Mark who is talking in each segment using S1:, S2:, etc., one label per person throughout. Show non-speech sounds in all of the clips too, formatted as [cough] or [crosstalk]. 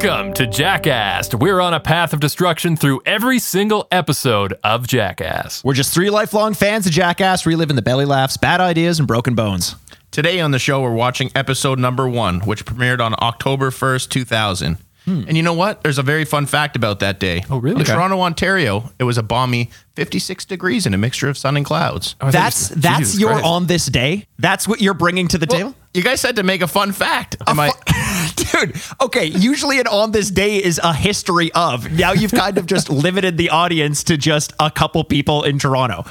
S1: Welcome to Jackass. We're on a path of destruction through every single episode of Jackass.
S2: We're just three lifelong fans of Jackass, reliving the belly laughs, bad ideas, and broken bones.
S3: Today on the show, we're watching episode number one, which premiered on October 1st, 2000. Hmm. And you know what? There's a very fun fact about that day.
S1: Oh, really?
S3: In
S1: Okay.
S3: Toronto, Ontario, it was a balmy 56 degrees and a mixture of sun and clouds.
S1: Oh, I thought
S2: That's
S1: you-
S2: that's
S1: Jesus
S2: your
S1: Christ.
S2: on this day. That's what you're bringing to the table.
S3: You guys said to make a fun fact. Am I? [laughs]
S2: Dude, okay, usually an on this day is a history of. Now you've kind of just limited the audience to just a couple people in Toronto.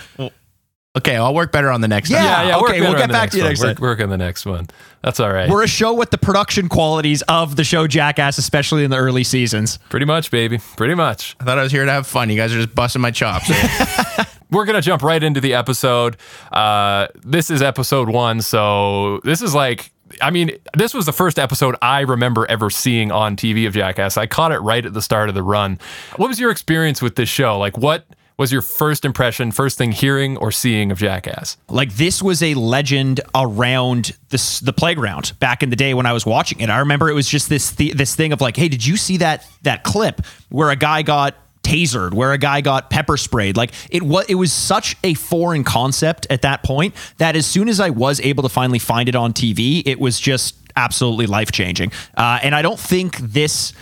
S3: Okay, I'll work better on the next
S2: Yeah.
S3: time.
S1: Yeah, yeah.
S2: okay, we'll get back to you
S1: one.
S2: next
S1: Work, work on the next one. That's all right.
S2: We're a show with the production qualities of the show Jackass, especially in the early seasons.
S1: Pretty much, baby. Pretty much.
S3: I thought I was here to have fun. You guys are just busting my chops. [laughs]
S1: We're going to jump right into the episode. Uh, this is episode one. So this is like, I mean, this was the first episode I remember ever seeing on TV of Jackass. I caught it right at the start of the run. What was your experience with this show? Like, what was your first impression, first thing hearing or seeing of Jackass?
S2: Like this was a legend around this the playground back in the day when I was watching it. I remember it was just this th- this thing of like, hey, did you see that that clip where a guy got tasered, where a guy got pepper sprayed? Like it was it was such a foreign concept at that point that as soon as I was able to finally find it on TV, it was just absolutely life changing. Uh, and I don't think this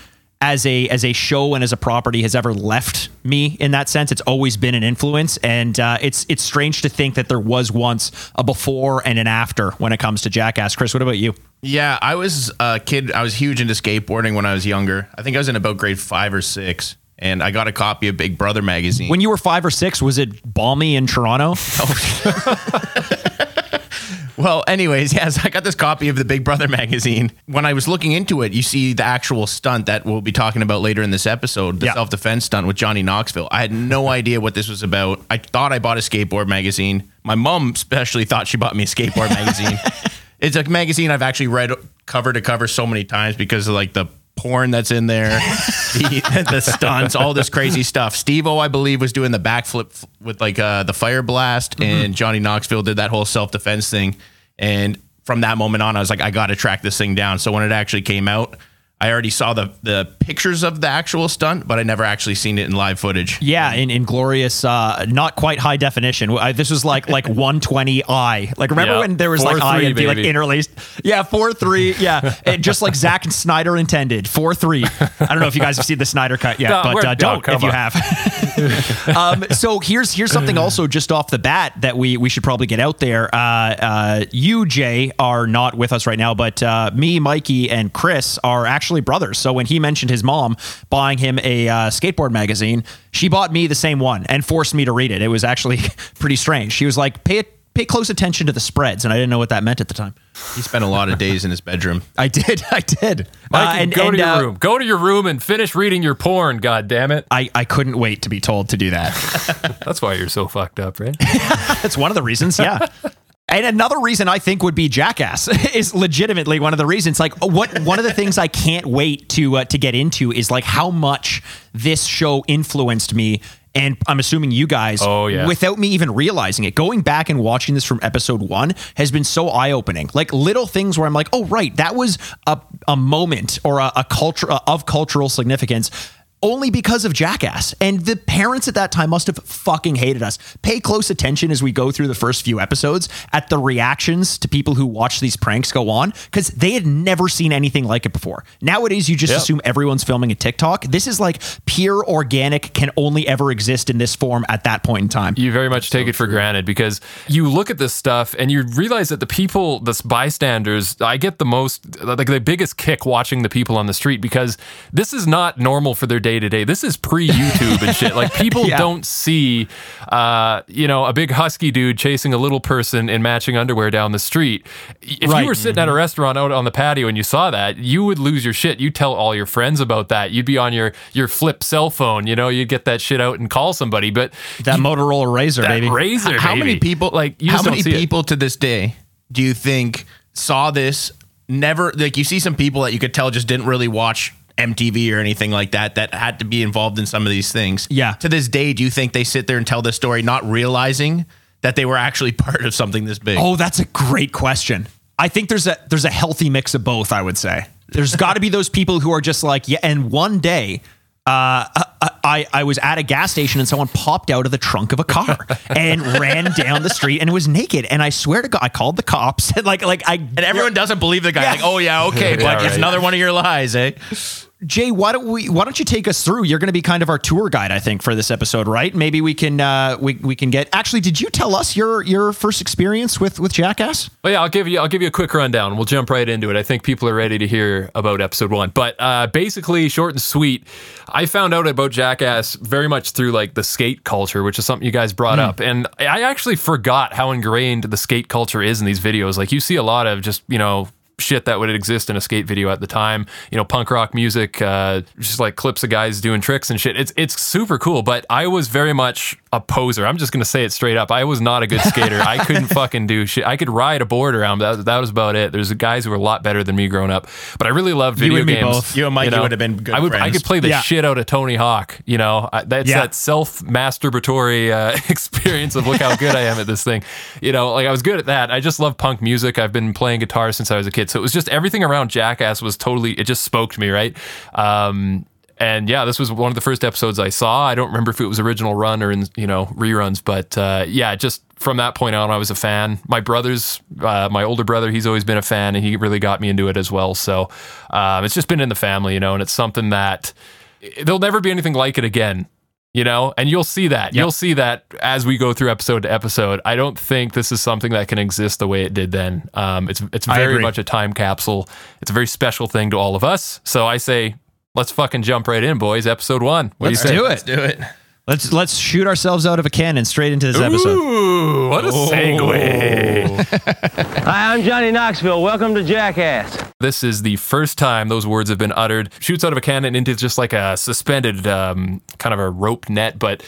S2: as a as a show and as a property has ever left me in that sense. It's always been an influence, and uh, it's it's strange to think that there was once a before and an after when it comes to Jackass. Chris, what about you?
S3: yeah, I was a kid. I was huge into skateboarding when I was younger. I think I was in about grade five or six. And I got a copy of Big Brother magazine.
S2: When you were five or six, was it balmy in Toronto? Oh. [laughs]
S3: Well, anyways, yes, I got this copy of the Big Brother magazine. When I was looking into it, you see the actual stunt that we'll be talking about later in this episode, the
S2: Yeah.
S3: self defense stunt with Johnny Knoxville. I had no [laughs] idea what this was about. I thought I bought a skateboard magazine. My mom especially thought she bought me a skateboard magazine. [laughs] It's a magazine I've actually read cover to cover so many times because of like the porn that's in there, [laughs] the, the stunts, all this crazy stuff. Steve-O, I believe, was doing the backflip with like uh, the fire blast, and Johnny Knoxville did that whole self defense thing. And from that moment on, I was like, I got to track this thing down. So when it actually came out, I already saw the the pictures of the actual stunt, but I never actually seen it in live footage.
S2: Yeah, in, in glorious, uh, not quite high definition. I, this was like like [laughs] 120i. Like remember
S1: Yeah,
S2: when there was like
S1: 4:3,
S2: I and be like interlaced? Yeah, four three. Yeah, [laughs] and just like Zack and Snyder intended. Four three. I don't know if you guys have seen the Snyder cut yet,
S1: No,
S2: but uh, don't
S1: come
S2: if you
S1: on.
S2: have. [laughs] um, so here's here's something also just off the bat that we we should probably get out there. Uh, uh, you Jay are not with us right now, but uh, me, Mikey, and Chris are actually brothers. So when he mentioned his mom buying him a uh, skateboard magazine, she bought me the same one and forced me to read it. It was actually [laughs] pretty strange. She was like, "Pay it." Pay close attention to the spreads, and I didn't know what that meant at the time.
S3: He spent a lot of days in his bedroom. [laughs]
S2: I did, [laughs] I did.
S1: Mike,
S2: Uh, and
S1: go
S2: and,
S1: to your
S2: uh,
S1: room. Go to your room and finish reading your porn. God damn it!
S2: I, I couldn't wait to be told to do that.
S1: That's why you're so fucked up, right?
S2: That's one of the reasons, yeah. And another reason I think would be Jackass [laughs] is legitimately one of the reasons. Like what one of the things I can't wait to uh, to get into is like how much this show influenced me. And I'm assuming you guys,
S1: Oh, yeah.
S2: without me even realizing it, going back and watching this from episode one has been so eye opening. Like little things where I'm like, oh right, that was a, a moment or a, a culture of cultural significance only because of Jackass. And the parents at that time must have fucking hated us. Pay close attention as we go through the first few episodes at the reactions to people who watch these pranks go on because they had never seen anything like it before. Nowadays, you just
S1: Yep.
S2: assume everyone's filming a TikTok. This is like pure organic, can only ever exist in this form at that point in time.
S1: you very much take it for granted because you look at this stuff and you realize that the people, the bystanders, I get the most, like the biggest kick watching the people on the street because this is not normal for their day day to day. This is pre YouTube and shit. Like people [laughs]
S2: Yeah.
S1: don't see, uh, you know, a big husky dude chasing a little person in matching underwear down the street. If
S2: Right.
S1: you were sitting at a restaurant out on the patio and you saw that, you would lose your shit. You'd tell all your friends about that. You'd be on your your flip cell phone. You know, you'd get that shit out and call somebody. But
S2: That Motorola RAZR,
S1: that
S2: baby.
S1: razor,
S3: how many people
S1: like you
S3: how many
S1: see it.
S3: people to this day do you think saw this never like you see some people that you could tell just didn't really watch MTV or anything like that that had to be involved in some of these things.
S2: Yeah.
S3: To this day, do you think they sit there and tell this story not realizing that they were actually [laughs] part of something this big?
S2: Oh, that's a great question. I think there's a there's a healthy mix of both. I would say there's [laughs] got to be those people who are just like, yeah. And one day, uh, I I was at a gas station and someone popped out of the trunk of a car [laughs] and ran down the street and was naked. And I swear to God, I called the cops. And like like I
S3: and everyone doesn't believe the guy.
S2: Yeah.
S3: Like, oh yeah, okay, but
S1: Yeah,
S3: it's
S1: right.
S3: another one of your lies, eh?
S2: Jay, why don't we? Why don't you take us through? You're going to be kind of our tour guide, I think, for this episode, right? Maybe we can uh, we we can get. Actually, did you tell us your your first experience with with Jackass?
S1: Well, yeah, I'll give you I'll give you a quick rundown. We'll jump right into it. I think people are ready to hear about episode one. But uh, basically, short and sweet, I found out about Jackass very much through like the skate culture, which is something you guys brought up, and I actually forgot how ingrained the skate culture is in these videos. Like you see a lot of just you know shit that would exist in a skate video at the time. You know, punk rock music, uh, just like clips of guys doing tricks and shit. It's it's super cool. But I was very much a poser. I'm just gonna say it straight up. I was not a good [laughs] skater. I couldn't fucking do shit. I could ride a board around, but that, that was about it. There's guys who were a lot better than me growing up. But I really loved video
S2: and me
S1: games.
S2: both.
S3: You and Mikey would have been good
S1: I would. I could play the
S2: Yeah.
S1: shit out of Tony Hawk. You know, I, that's
S2: Yeah.
S1: that self masturbatory uh, [laughs] experience of look how good I am at this thing. You know, like I was good at that. I just love punk music. I've been playing guitar since I was a kid, so it was just everything around Jackass was totally. It just spoke to me, right? Um, and yeah, this was one of the first episodes I saw. I don't remember if it was original run or in you know reruns, but uh, yeah, just from that point on, I was a fan. My brothers, uh, my older brother, he's always been a fan, and he really got me into it as well. So um, it's just been in the family, you know, and it's something that there'll never be anything like it again. You know, and you'll see that. You'll see that as we go through episode to episode. I don't think this is something that can exist the way it did then. Um, it's it's very much a time capsule. It's a very special thing to all of us. So I say, let's fucking jump right in, boys. Episode one. What
S2: Let's
S1: do you say?
S2: do
S3: Let's do it.
S2: Let's let's shoot ourselves out of a cannon straight into this episode.
S1: Ooh, what a segue. [laughs]
S4: Hi, I'm Johnny Knoxville. Welcome to Jackass.
S1: This is the first time those words have been uttered. Shoots out of a cannon into just like a suspended um, kind of a rope net. But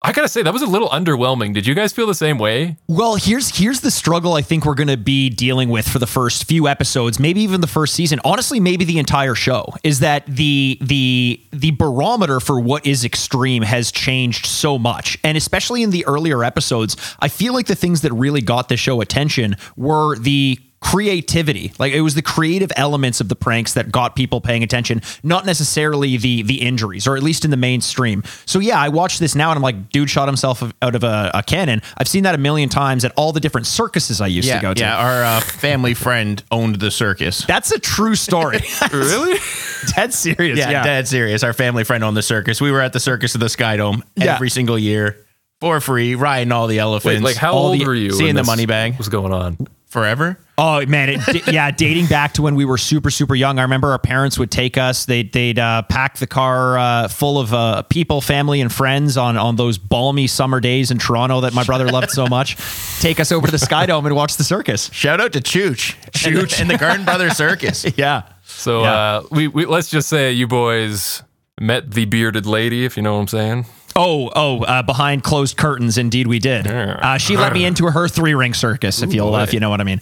S1: I gotta say, that was a little underwhelming. Did you guys feel the same way?
S2: Well, here's here's the struggle I think we're to be dealing with for the first few episodes, maybe even the first season. Honestly, maybe the entire show is that the the the barometer for what is extreme has changed so much. And especially in the earlier episodes, I feel like the things that really got the show attention were the creativity like it was the creative elements of the pranks that got people paying attention not necessarily the the injuries or at least in the mainstream so yeah i watch this now and i'm like dude shot himself out of a, a cannon i've seen that a million times at all the different circuses i used
S3: Yeah,
S2: to go to
S3: yeah. Our uh, family friend owned the circus.
S2: that's a true story [laughs]
S1: Really? [laughs]
S2: dead serious
S3: Yeah,
S2: yeah,
S3: dead serious. Our family friend owned the circus. We were at the circus of the Sky Dome
S2: Yeah.
S3: every single year for free, riding all the elephants.
S1: Wait, like how
S2: all
S1: old
S2: the-
S1: were you?
S3: seeing
S1: when
S3: the
S1: this
S3: money bag.
S1: was going on.
S3: Forever.
S2: Oh man, it, yeah, dating back to when we were super super young. I remember our parents would take us. They'd they'd uh, pack the car uh, full of uh, people, family, and friends on on those balmy summer days in Toronto that my brother loved so much. Take us over to the Sky Dome and watch the circus.
S3: Shout out to Chooch, Chooch, and the Garden Brothers Circus. [laughs]
S2: Yeah.
S1: So
S2: Yeah.
S1: uh, we, we let's just say you boys met the bearded lady, if you know what I'm saying.
S2: Oh, oh, uh, behind closed curtains, indeed we did. Uh, she let me into her three ring circus, if you'll, uh, if you know what I mean.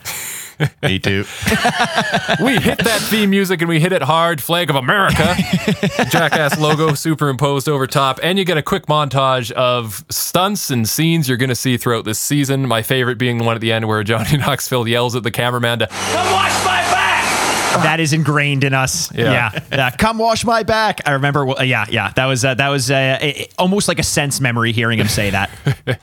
S3: Me too. [laughs]
S1: We hit that theme music and we hit it hard. Flag of America, [laughs] Jackass logo superimposed over top, and you get a quick montage of stunts and scenes you're going to see throughout this season. My favorite being the one at the end where Johnny [laughs] Knoxville yells at the cameraman to
S4: Come watch my back! [laughs]
S2: That is ingrained in us.
S1: Yeah.
S2: Yeah, yeah. Come wash my back. I remember. well, Yeah, yeah. That was uh, that was uh, it- it- almost like a sense memory hearing him say that. [laughs]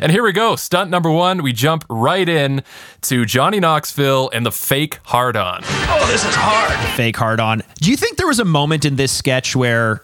S1: And here we go. Stunt number one. We jump right in to Johnny Knoxville and the fake hard on.
S4: Oh, this is hard.
S2: fake hard on. Do you think there was a moment in this sketch where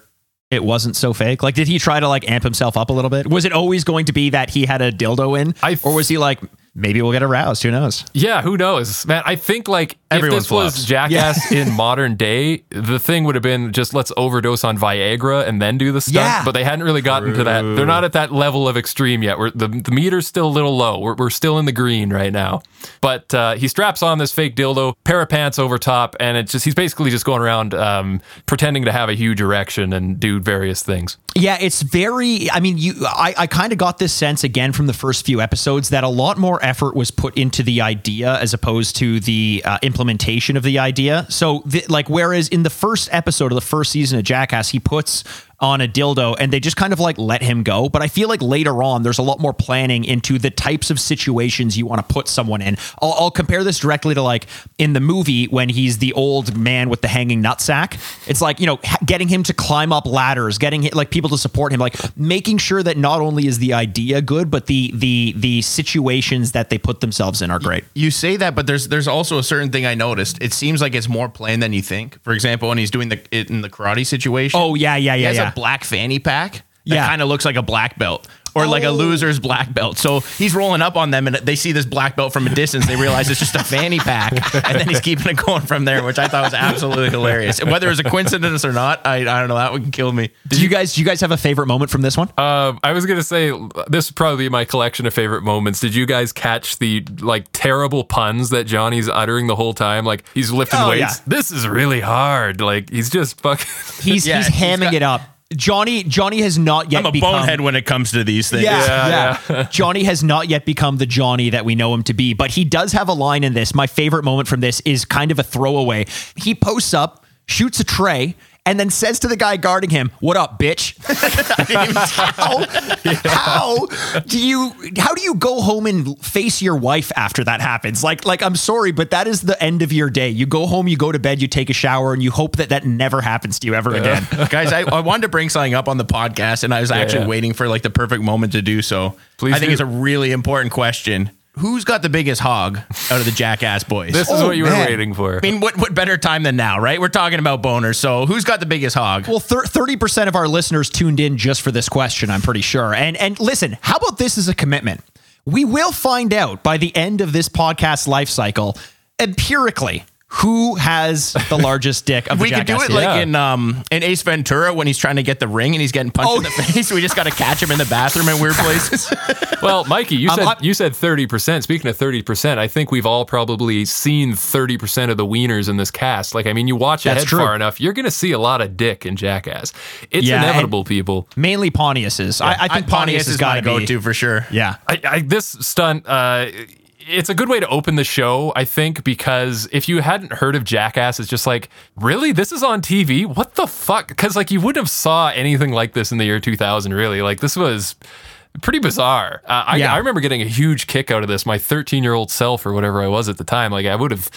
S2: it wasn't so fake? Like, did he try to like amp himself up a little bit? Was it always going to be that he had a dildo in,
S1: I-
S2: or was he like, maybe we'll get aroused. Who knows?
S1: Yeah, who knows, man? I think like
S3: Everyone
S1: if this was. Jackass in [laughs] modern day, the thing would have been just let's overdose on Viagra and then do the stunt.
S2: Yeah.
S1: But they hadn't really gotten to that. They're not at that level of extreme yet. We're, the the meter's still a little low. We're, we're still in the green right now. But uh, he straps on this fake dildo, pair of pants over top, and it's just he's basically just going around um, pretending to have a huge erection and do various things.
S2: Yeah, it's very. I mean, you. I, I kind of got this sense again from the first few episodes that a lot more effort was put into the idea as opposed to the uh, implementation of the idea. So, like, whereas in the first episode of the first season of Jackass, he puts on a dildo and they just kind of like let him go. But I feel like later on, there's a lot more planning into the types of situations you want to put someone in. I'll, I'll compare this directly to like in the movie when he's the old man with the hanging nutsack. It's like, you know, getting him to climb up ladders, getting like people to support him, like making sure that not only is the idea good, but the the the situations that they put themselves in are great.
S3: You say that, but there's there's also a certain thing I noticed. It seems like it's more plain than you think. For example, when he's doing the it in the karate situation.
S2: Oh yeah, yeah, yeah, yeah.
S3: A black fanny pack. That
S2: Yeah.
S3: kind of looks like a black belt. Or like a
S2: Oh.
S3: loser's black belt. So he's rolling up on them and they see this black belt from a distance. They realize it's just a fanny pack. And then he's keeping it going from there, which I thought was absolutely hilarious. Whether it was a coincidence or not, I, I don't know. That would kill me.
S2: Do you guys do you guys have a favorite moment from this one?
S1: Um, I was gonna say this would probably be my collection of favorite moments. Did you guys catch the like terrible puns that Johnny's uttering the whole time? Like he's lifting
S2: Oh,
S1: weights.
S2: yeah.
S1: This is really hard. Like he's just fucking.
S2: He's [laughs]
S3: Yeah,
S2: he's
S3: he's
S2: hamming
S3: got-
S2: it up. Johnny Johnny has not yet
S3: I'm a
S2: become
S3: bonehead when it comes to these things.
S2: Yeah, yeah. [laughs] Johnny has not yet become the Johnny that we know him to be, but he does have a line in this. My favorite moment from this is kind of a throwaway. He posts up, shoots a tray, and then says to the guy guarding him, "What up, bitch?" [laughs] how, how do you how do you go home and face your wife after that happens? Like like I'm sorry, but that is the end of your day. You go home, you go to bed, you take a shower, and you hope that that never happens to you ever again. [laughs]
S3: Guys, I, I wanted to bring something up on the podcast, and I was actually
S1: yeah.
S3: waiting for like the perfect moment to do so.
S1: Please
S3: I think
S1: do.
S3: it's a really important question. Who's got the biggest hog out of the Jackass boys?
S1: This is
S2: Oh,
S1: what you
S2: man.
S1: were waiting for.
S3: I mean, what what better time than now, right? We're talking about boners, so who's got the biggest hog?
S2: Well, thirty percent of our listeners tuned in just for this question. I'm pretty sure. And and listen, how about this as a commitment? We will find out by the end of this podcast life cycle, empirically, who has the largest dick of [laughs]
S3: we
S2: the
S3: could do it
S2: team.
S3: like
S1: Yeah.
S3: in um in Ace Ventura when he's trying to get the ring and he's getting punched
S2: Oh.
S3: in the face. We just got to catch him in the bathroom in weird places. [laughs]
S1: Well, Mikey, you
S2: Um,
S1: said
S2: I'm-
S1: you said thirty percent. Speaking of thirty percent, I think we've all probably seen thirty percent of the wieners in this cast. Like, I mean, you watch
S2: That's
S1: ahead
S2: true.
S1: far enough, you're going to see a lot of dick in Jackass. It's
S2: Yeah,
S1: inevitable, people.
S2: Mainly Pontius's. I, I think Pontius has
S3: is
S2: got to
S3: go-to for sure.
S2: Yeah.
S1: I, I, this stunt, uh, it's a good way to open the show, I think, because if you hadn't heard of Jackass, it's just like, really, this is on TV? What the fuck? Because like you wouldn't have saw anything like this in the year 2000. Really, like this was pretty bizarre. Uh, I,
S2: Yeah.
S1: I remember getting a huge kick out of this. My 13 year old self or whatever I was at the time, like I would have.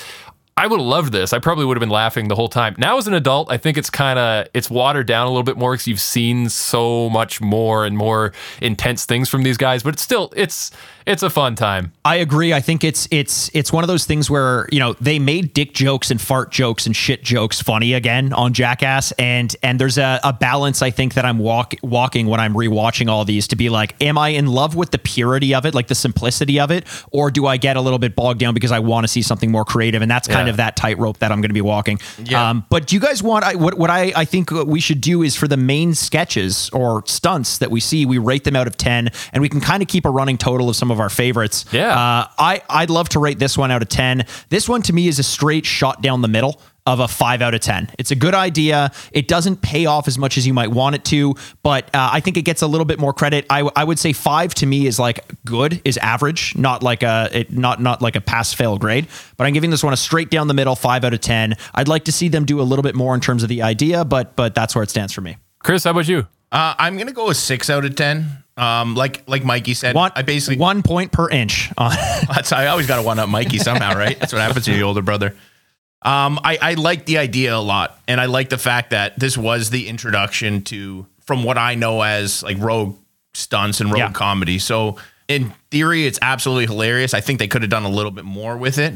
S1: I would have loved this. I probably would have been laughing the whole time. Now, as an adult, I think it's kind of it's watered down a little bit more because you've seen so much more and more intense things from these guys. But it's still it's it's a fun time.
S2: I agree. I think it's it's it's one of those things where you know they made dick jokes and fart jokes and shit jokes funny again on Jackass, and and there's a, a balance I think that I'm walk, walking when I'm rewatching all these to be like, am I in love with the purity of it, like the simplicity of it, or do I get a little bit bogged down because I want to see something more creative, and that's kind
S1: Yeah.
S2: of that tightrope that I'm going to be walking.
S3: Yeah.
S2: Um, but do you guys want? I, what what I I think we should do is for the main sketches or stunts that we see, we rate them out of ten, and we can kind of keep a running total of some of our favorites.
S1: Yeah.
S2: Uh, I I'd love to rate this one out of ten. This one to me is a straight shot down the middle of a five out of ten. It's a good idea. It doesn't pay off as much as you might want it to, but uh, I think it gets a little bit more credit. I, I would say five to me is like good, is average, not like a it, not not like a pass fail grade. But I'm giving this one a straight down the middle, five out of ten. I'd like to see them do a little bit more in terms of the idea, but but that's where it stands for me.
S1: Chris, how about you?
S3: Uh, I'm gonna go with six out of ten. Um, like like Mikey said,
S2: One,
S3: I basically
S2: one point per inch. [laughs] [laughs]
S3: That's I always got to one up Mikey somehow, right? That's what happens to your older brother. Um, I I like the idea a lot, and I like the fact that this was the introduction to from what I know as like rogue stunts and rogue
S2: Yeah.
S3: comedy. So in theory, it's absolutely hilarious. I think they could have done a little bit more with it,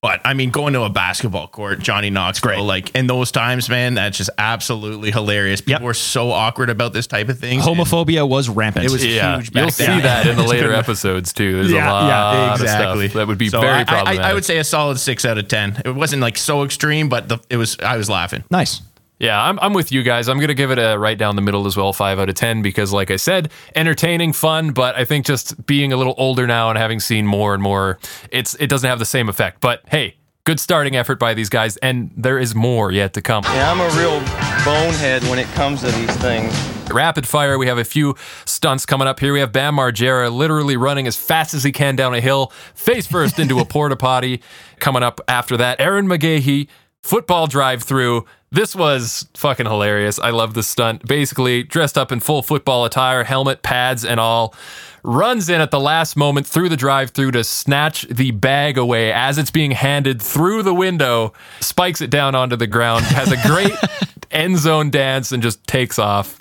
S3: But I mean, going to a basketball court, Johnny Knoxville,
S2: great.
S3: like in those times, man, that's just absolutely hilarious. People
S2: Yep.
S3: were so awkward about this type of thing.
S2: Homophobia was rampant.
S3: It was
S1: Yeah,
S3: huge back
S1: you'll see that in the [laughs] later episodes too. There's
S2: Yeah,
S1: a lot
S2: yeah,
S1: of
S3: exactly.
S1: stuff that would be
S3: So
S1: very
S3: I-
S1: problematic.
S3: I, I would say a solid six out of ten. It wasn't like so extreme, but the, it was. I was laughing.
S2: nice.
S1: Yeah, I'm, I'm with you guys. I'm going to give it a right down the middle as well, 5 out of 10, because, like I said, entertaining, fun, but I think just being a little older now and having seen more and more, it's it doesn't have the same effect. But hey, good starting effort by these guys, and there is more yet to come.
S5: Yeah, I'm a real bonehead when it comes to these things.
S1: Rapid fire, we have a few stunts coming up here. We have Bam Margera literally running as fast as he can down a hill, face first into a porta potty. Coming up after that, Ehren McGhehey, football drive through. This was fucking hilarious. I love the stunt. Basically, dressed up in full football attire, helmet, pads, and all, runs in at the last moment through the drive through to snatch the bag away as it's being handed through the window, spikes it down onto the ground, has a great [laughs] end zone dance, and just takes off.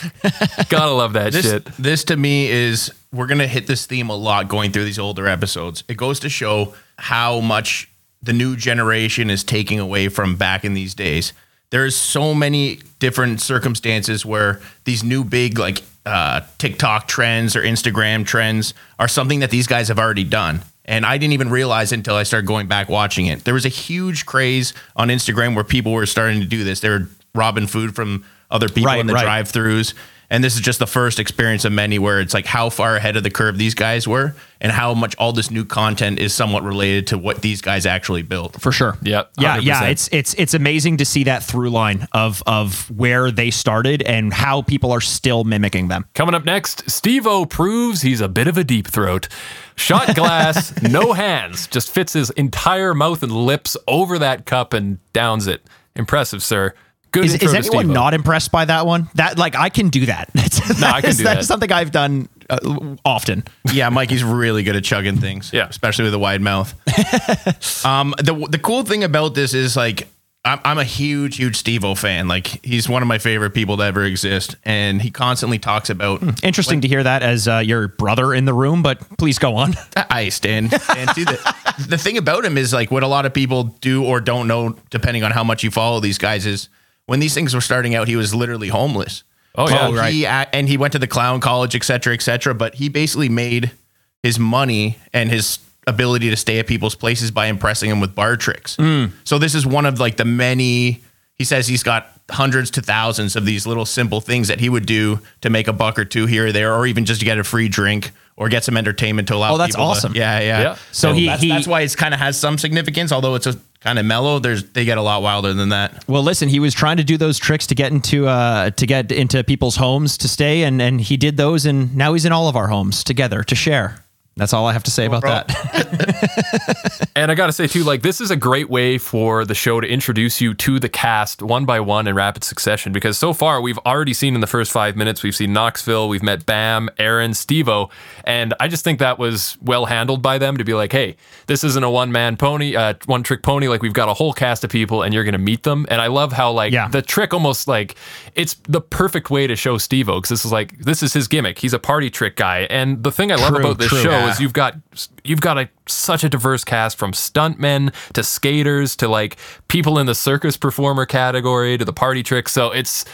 S1: Gotta love that
S3: This,
S1: shit.
S3: this to me is we're gonna hit this theme a lot going through these older episodes. It goes to show how much the new generation is taking away from back in these days. There's so many different circumstances where these new big like uh, TikTok trends or Instagram trends are something that these guys have already done. And I didn't even realize until I started going back watching it. There was a huge craze on Instagram where people were starting to do this. They were robbing food from other people
S2: Right,
S3: in the
S2: right.
S3: drive-throughs. And this is just the first experience of many where it's like how far ahead of the curve these guys were and how much all this new content is somewhat related to what these guys actually built.
S2: for sure.
S1: Yep,
S2: Yeah, yeah.
S1: 100%.
S2: It's it's it's amazing to see that through line of of where they started and how people are still mimicking them.
S1: Coming up next, Steve-O proves he's a bit of a deep throat. Shot glass, [laughs] no hands, just fits his entire mouth and lips over that cup and downs it. Impressive, sir. Good
S2: Is, is anyone
S1: Steve-O.
S2: not impressed by that one? That like I can do that. [laughs] That's,
S1: No, I can
S2: is-
S1: do
S2: that's something I've done uh, often.
S3: Yeah, Mikey's really good at chugging things.
S1: Yeah.
S3: especially with a wide mouth. [laughs] um, the the cool thing about this is like I'm, I'm a huge, huge Steve-O fan. Like he's one of my favorite people to ever exist, and he constantly talks about.
S2: Interesting to hear that as uh, your brother in the room, but please go on.
S3: I stand stand to the the thing about him is like what a lot of people do or don't know, depending on how much you follow these guys, is when these things were starting out, he was literally homeless.
S1: Oh, yeah.
S3: So
S1: Oh,
S3: He, and he went to the clown college, et cetera, et cetera. But he basically made his money and his ability to stay at people's places by impressing them with bar tricks.
S1: Mm.
S3: So this is one of like the many. He says he's got hundreds to thousands of these little simple things that he would do to make a buck or two here or there, or even just to get a free drink or get some entertainment to allow.
S2: Oh, that's
S3: people to-
S2: awesome.
S3: yeah, yeah.
S1: Yeah.
S2: So he-
S3: that's,
S2: he-
S3: that's why it's kind of has some significance, although it's a kind of mellow. There's they get a lot wilder than that.
S2: Well, listen, he was trying to do those tricks to get into uh, to get into people's homes to stay, and and he did those, and now he's in all of our homes together to share. That's all I have to say about
S3: bro.
S2: that. [laughs]
S1: And I got to say, too, like, this is a great way for the show to introduce you to the cast one by one in rapid succession. Because so far, we've already seen in the first five minutes, we've seen Knoxville, we've met Bam, Ehren, Steve-O. And I just think that was well handled by them to be like, hey, this isn't a one man pony, uh, one trick pony. Like, we've got a whole cast of people and you're going to meet them. And I love how, like,
S2: Yeah.
S1: the trick almost like it's the perfect way to show Steve-O because this is like, this is his gimmick. He's a party trick guy. And the thing I love
S2: True,
S1: about this
S2: true.
S1: show
S2: Yeah.
S1: is you've got you've got a such a diverse cast from stuntmen to skaters to like people in the circus performer category to the party tricks. So it's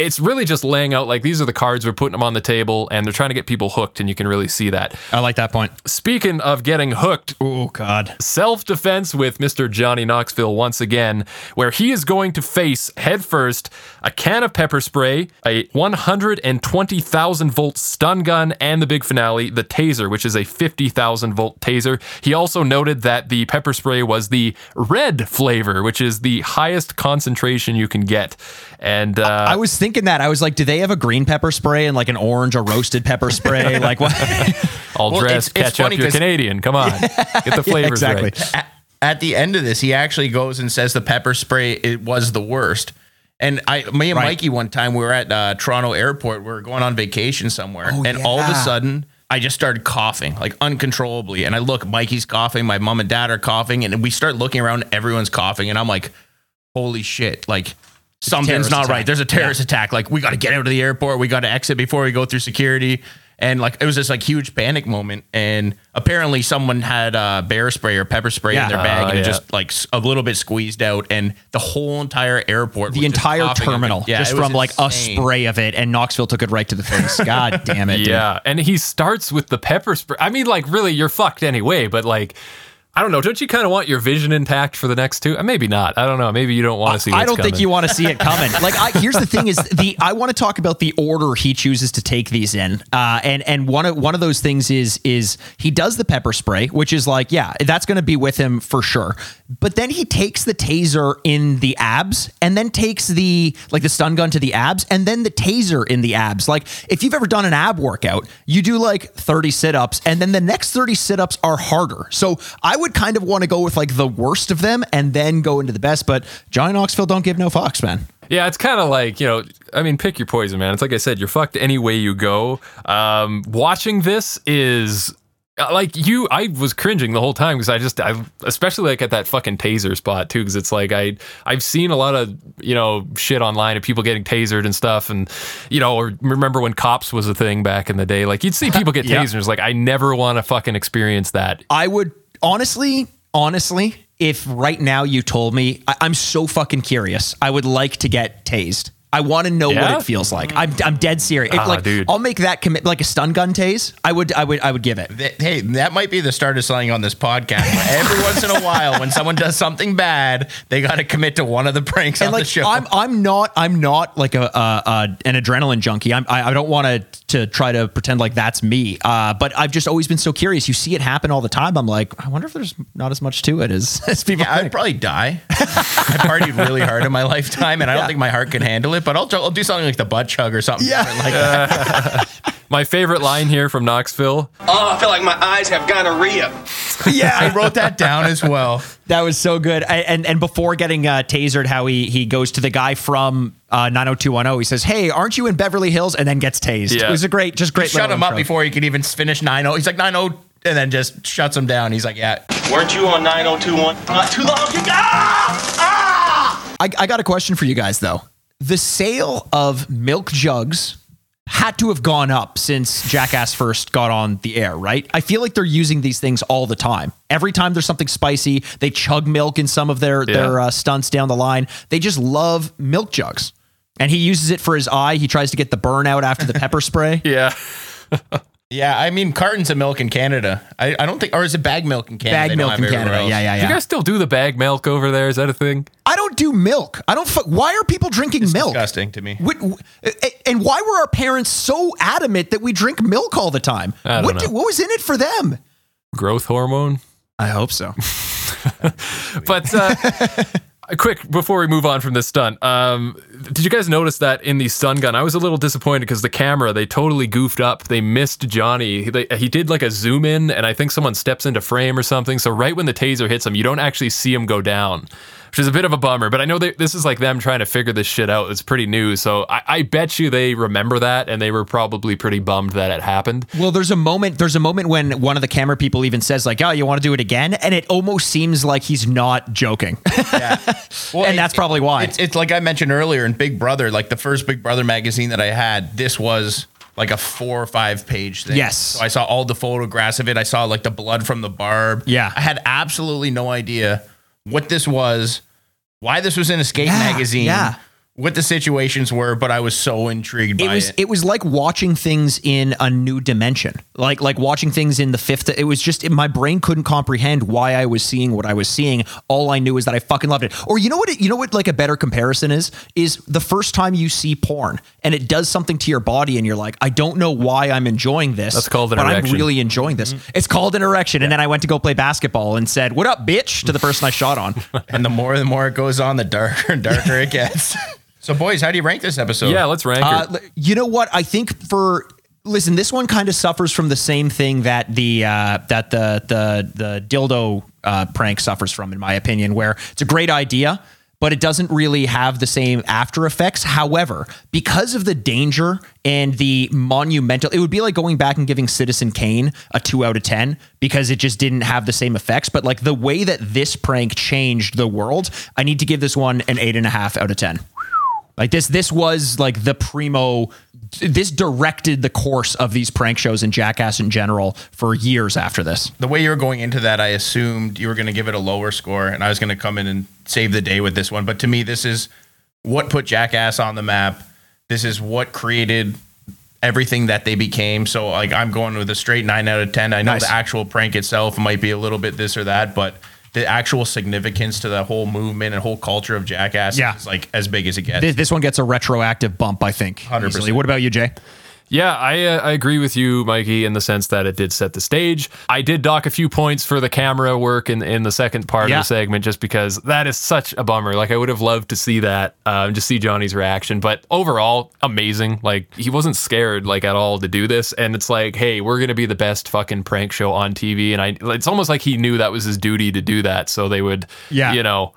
S1: it's really just laying out like these are the cards we're putting them on the table and they're trying to get people hooked and you can really see that.
S2: I like that point.
S1: Speaking of getting hooked,
S2: Oh God.
S1: self defense with Mr. Johnny Knoxville once again, where he is going to face headfirst a can of pepper spray, a 120,000 volt stun gun, and the big finale, the taser, which is a 50,000 volt taser. He also noted that the pepper spray was the red flavor, which is the highest concentration you can get. And uh,
S2: I was thinking that I was like, do they have a green pepper spray and like an orange or roasted pepper spray? [laughs] like what?
S1: all
S3: Well,
S1: dressed,
S3: it's- it's
S1: ketchup,
S3: funny
S1: you're
S3: 'cause-
S1: Canadian. Come on, [laughs] get the flavors
S2: exactly.
S1: right.
S3: At, at the end of this, he actually goes and says the pepper spray it was the worst. And I, me and
S2: Right.
S3: Mikey, one time we were at uh, Toronto Airport. We were going on vacation somewhere, and all of a sudden, I just started coughing like uncontrollably. And I look, Mikey's coughing, my mom and dad are coughing, and we start looking around. Everyone's coughing, and I'm like, "Holy shit!" Like something's not
S2: attack.
S3: right. There's a terrorist attack. Like we got to get out of the airport. We got to exit before we go through security. And like it was this like huge panic moment, and apparently someone had uh, bear spray or pepper spray
S2: Yeah.
S3: in their bag,
S1: Oh,
S3: and
S1: yeah.
S3: just like a little bit squeezed out, and the whole entire airport,
S2: the
S3: was
S2: entire
S3: coughing
S2: terminal
S3: yeah,
S2: just from like a spray of it, and Knoxville took it right to the face. [laughs] God damn it! dude.
S1: Yeah, and he starts with the pepper spray. I mean, like, really, you're fucked anyway. But like, I don't know. Don't you kind of want your vision intact for the next two? Uh, Maybe not. I don't know. Maybe you don't want to see.
S2: I don't think you want to see it coming. like, I, here's the thing: is [laughs] the I want to talk about the order he chooses to take these in, uh, and and one of one of those things is is he does the pepper spray, which is like, yeah, that's going to be with him for sure. But then he takes the taser in the abs, and then takes the like the stun gun to the abs, and then the taser in the abs. Like, if you've ever done an ab workout, you do like 30 sit ups, and then the next 30 sit ups are harder. So I would kind of want to go with like the worst of them, and then go into the best. But Johnny Knoxville don't give no fucks, man.
S1: Yeah, it's kind of like, you know, I mean, pick your poison, man. It's like I said, you're fucked any way you go. Um, watching this is uh, like you, I was cringing the whole time because I just, I, especially like at that fucking taser spot too, because it's like I, I've seen a lot of, you know, shit online of people getting tasered and stuff. And, you know, or remember when cops was a thing back in the day, like you'd see [laughs] people get
S2: Yeah.
S1: tasers. Like, I never want to fucking experience that.
S2: I would honestly, honestly, if right now you told me, I, I'm so fucking curious. I would like to get tased. I want to know
S1: Yeah?
S2: what it feels like. I'm, I'm dead serious. It-
S1: Ah,
S2: like,
S1: dude.
S2: I'll make that commit like a stun gun tase. I would, I would, I would give it.
S3: Th- Hey, that might be the start of something on this podcast. [laughs] Every once in a while, when someone does something bad, they got to commit to one of the pranks
S2: and
S3: on
S2: like
S3: the show.
S2: I'm I'm not I'm not like a, a, a an adrenaline junkie. I'm, I I don't want to to try to pretend like that's me. Uh, but I've just always been so curious. You see it happen all the time. I'm like, I wonder if there's not as much to it as [laughs] as people
S3: yeah, I'd probably die. [laughs] I partied really hard in my lifetime, and I don't think my heart can handle it. But I'll, I'll do something like the butt chug or something.
S2: Yeah.
S3: like that. [laughs]
S1: My favorite line here from Knoxville.
S4: Oh, I feel like my eyes have gonorrhea.
S2: yeah,
S3: I wrote that down as well. [laughs]
S2: That was so good. I, and and before getting uh, tasered, how he he goes to the guy from uh, 90210. He says, "Hey, aren't you in Beverly Hills?" And then gets tased.
S1: Yeah.
S2: It was a great, just great.
S3: Shut
S2: little
S3: him up before he could even finish 9 0. He's like 9 0, and then just shuts him down. He's like, yeah.
S4: Weren't you on 9021 not too long ago? Ah! Ah!
S2: I, I got a question for you guys though. The sale of milk jugs had to have gone up since Jackass first got on the air, right? I feel like they're using these things all the time. Every time there's something spicy, they chug milk in some of their their uh, stunts down the line. They just love milk jugs. And he uses it for his eye. He tries to get the burn out after the pepper spray. [laughs]
S1: Yeah. [laughs]
S3: Yeah, I mean, cartons of milk in Canada. I, I don't think, or is it bag milk in Canada?
S2: Bag milk in Canada.
S3: else.
S2: Yeah, yeah,
S1: You guys still do the bag milk over there? Is that a thing?
S2: I don't do milk. I don't. Fu- why are people drinking milk?
S3: Disgusting to me.
S2: What, and why were our parents so adamant that we drink milk all the time?
S1: I don't
S2: what,
S1: know.
S2: did- what was in it for them?
S1: Growth hormone?
S2: I hope so. [laughs]
S1: But uh, [laughs] quick before we move on from this stunt, um, did you guys notice that in the stun gun? I was a little disappointed because the camera they totally goofed up. They missed Johnny. They, he did like a zoom in, and I think someone steps into frame or something. So right when the taser hits him, you don't actually see him go down. Which is a bit of a bummer, but I know they, this is like them trying to figure this shit out. It's pretty new, so I, I bet you they remember that, and they were probably pretty bummed that it happened.
S2: Well, there's a moment. There's a moment when one of the camera people even says, "Like, oh, you want to do it again?" And it almost seems like he's not joking. [laughs]
S3: Well,
S2: And
S3: it-
S2: that's probably why.
S3: It's, it's like I mentioned earlier in Big Brother, like the first Big Brother magazine that I had, this was like a four or five page thing.
S2: Yes.
S3: So I saw all the photographs of it. I saw like the blood from the barb.
S2: Yeah.
S3: I had absolutely no idea what this was, why this was in a skate
S2: Yeah,
S3: magazine.
S2: yeah.
S3: What the situations were, but I was so intrigued
S2: it was
S3: it.
S2: it was like watching things in a new dimension. Like like watching things in the fifth it was just my brain couldn't comprehend why i was seeing what i was seeing. All i knew is that i fucking loved it. Or you know what it, you know what like a better comparison is? Is the first time you see porn and it does something to your body and you're like i don't know why i'm enjoying this
S1: That's called an
S2: but
S1: erection.
S2: i'm really enjoying this. Mm-hmm. It's called an erection. And then i went to go play basketball and said what up bitch? to the person i shot on. [laughs]
S3: And the more the more it goes on, the darker and darker it [laughs] gets. [laughs] so, boys, how do you rank this episode?
S1: Yeah, let's rank
S2: Uh, l- you know what? I think for listen, this one kind of suffers from the same thing that the uh, that the the the dildo uh, prank suffers from, in my opinion, where it's a great idea. But it doesn't really have the same after effects. However, because of the danger and the monumental, it would be like going back and giving Citizen Kane a two out of 10 because it just didn't have the same effects. But like the way that this prank changed the world, I need to give this one an eight and a half out of 10. Like this, this was like the primo this directed the course of these prank shows and Jackass in general for years after this.
S3: the way you were going into that, I assumed you were going to give it a lower score, and I was going to come in and save the day with this one. But to me, this is what put Jackass on the map. This is what created everything that they became. So, like, I'm going with a straight nine out of ten. I know
S2: Nice.
S3: the actual prank itself might be a little bit this or that, but the actual significance to the whole movement and whole culture of Jackass
S2: Yeah.
S3: is like as big as it gets.
S2: This, this one gets a retroactive bump, I think.
S3: 100%.
S2: easily. What about you, Jay?
S1: Yeah, I uh, I agree with you, Mikey, in the sense that it did set the stage. I did dock a few points for the camera work in in the second part
S2: Yeah.
S1: of the segment, just because that is such a bummer. Like I would have loved to see that, um, just see Johnny's reaction. But overall, amazing. Like he wasn't scared like at all to do this, and it's like, hey, we're gonna be the best fucking prank show on TV, and I. It's almost like he knew that was his duty to do that, so they would,
S2: Yeah.
S1: you know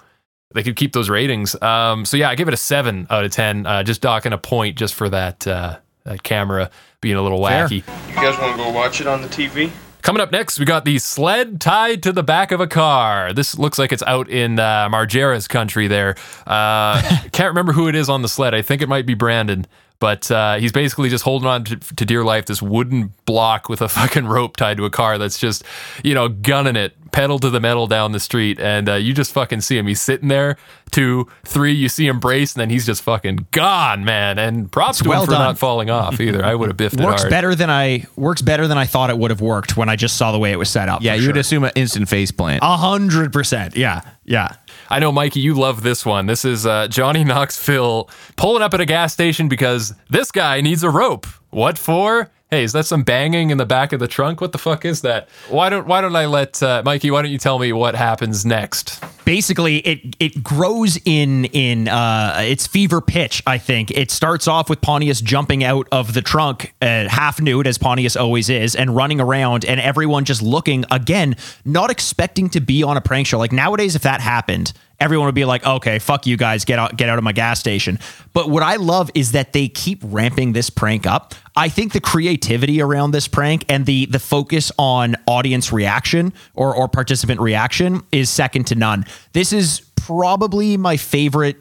S1: they could keep those ratings. Um, so yeah, I give it a seven out of ten. Uh, just docking a point just for that uh, that camera being a little
S2: Fair.
S1: wacky.
S5: You guys want to go watch it on the TV?
S1: Coming up next, we got the sled tied to the back of a car. This looks like it's out in uh, Margera's country there. Uh, [laughs] can't remember who it is on the sled. I think it might be Brandon. But uh, he's basically just holding on to, to dear life this wooden block with a fucking rope tied to a car that's just, you know, gunning it pedal to the metal down the street. And uh, you just fucking see him. He's sitting there. Two, three, you see him brace, and then he's just fucking gone, man. And props to
S2: well
S1: him for
S2: done.
S1: not falling off either. I would have biffed it
S2: Works
S1: hard.
S2: better than I works better than I thought it would have worked when I just saw the way it was set up.
S3: yeah,
S2: for
S3: you would assume an instant face plant.
S2: a hundred percent. Yeah, yeah.
S1: I know, Mikey, you love this one. This is uh, Johnny Knoxville pulling up at a gas station because this guy needs a rope. What for? Hey, is that some banging in the back of the trunk? What the fuck is that? Why don't Why don't I let uh, Mikey? Why don't you tell me what happens next?
S2: basically it it grows in in uh its fever pitch i think it starts off with pontius jumping out of the trunk uh, half nude as pontius always is and running around and everyone just looking again not expecting to be on a prank show like nowadays if that happened everyone would be like okay fuck you guys get out get out of my gas station. But what i love is that they keep ramping this prank up. I think the creativity around this prank and the the focus on audience reaction or or participant reaction is second to none. This is probably my favorite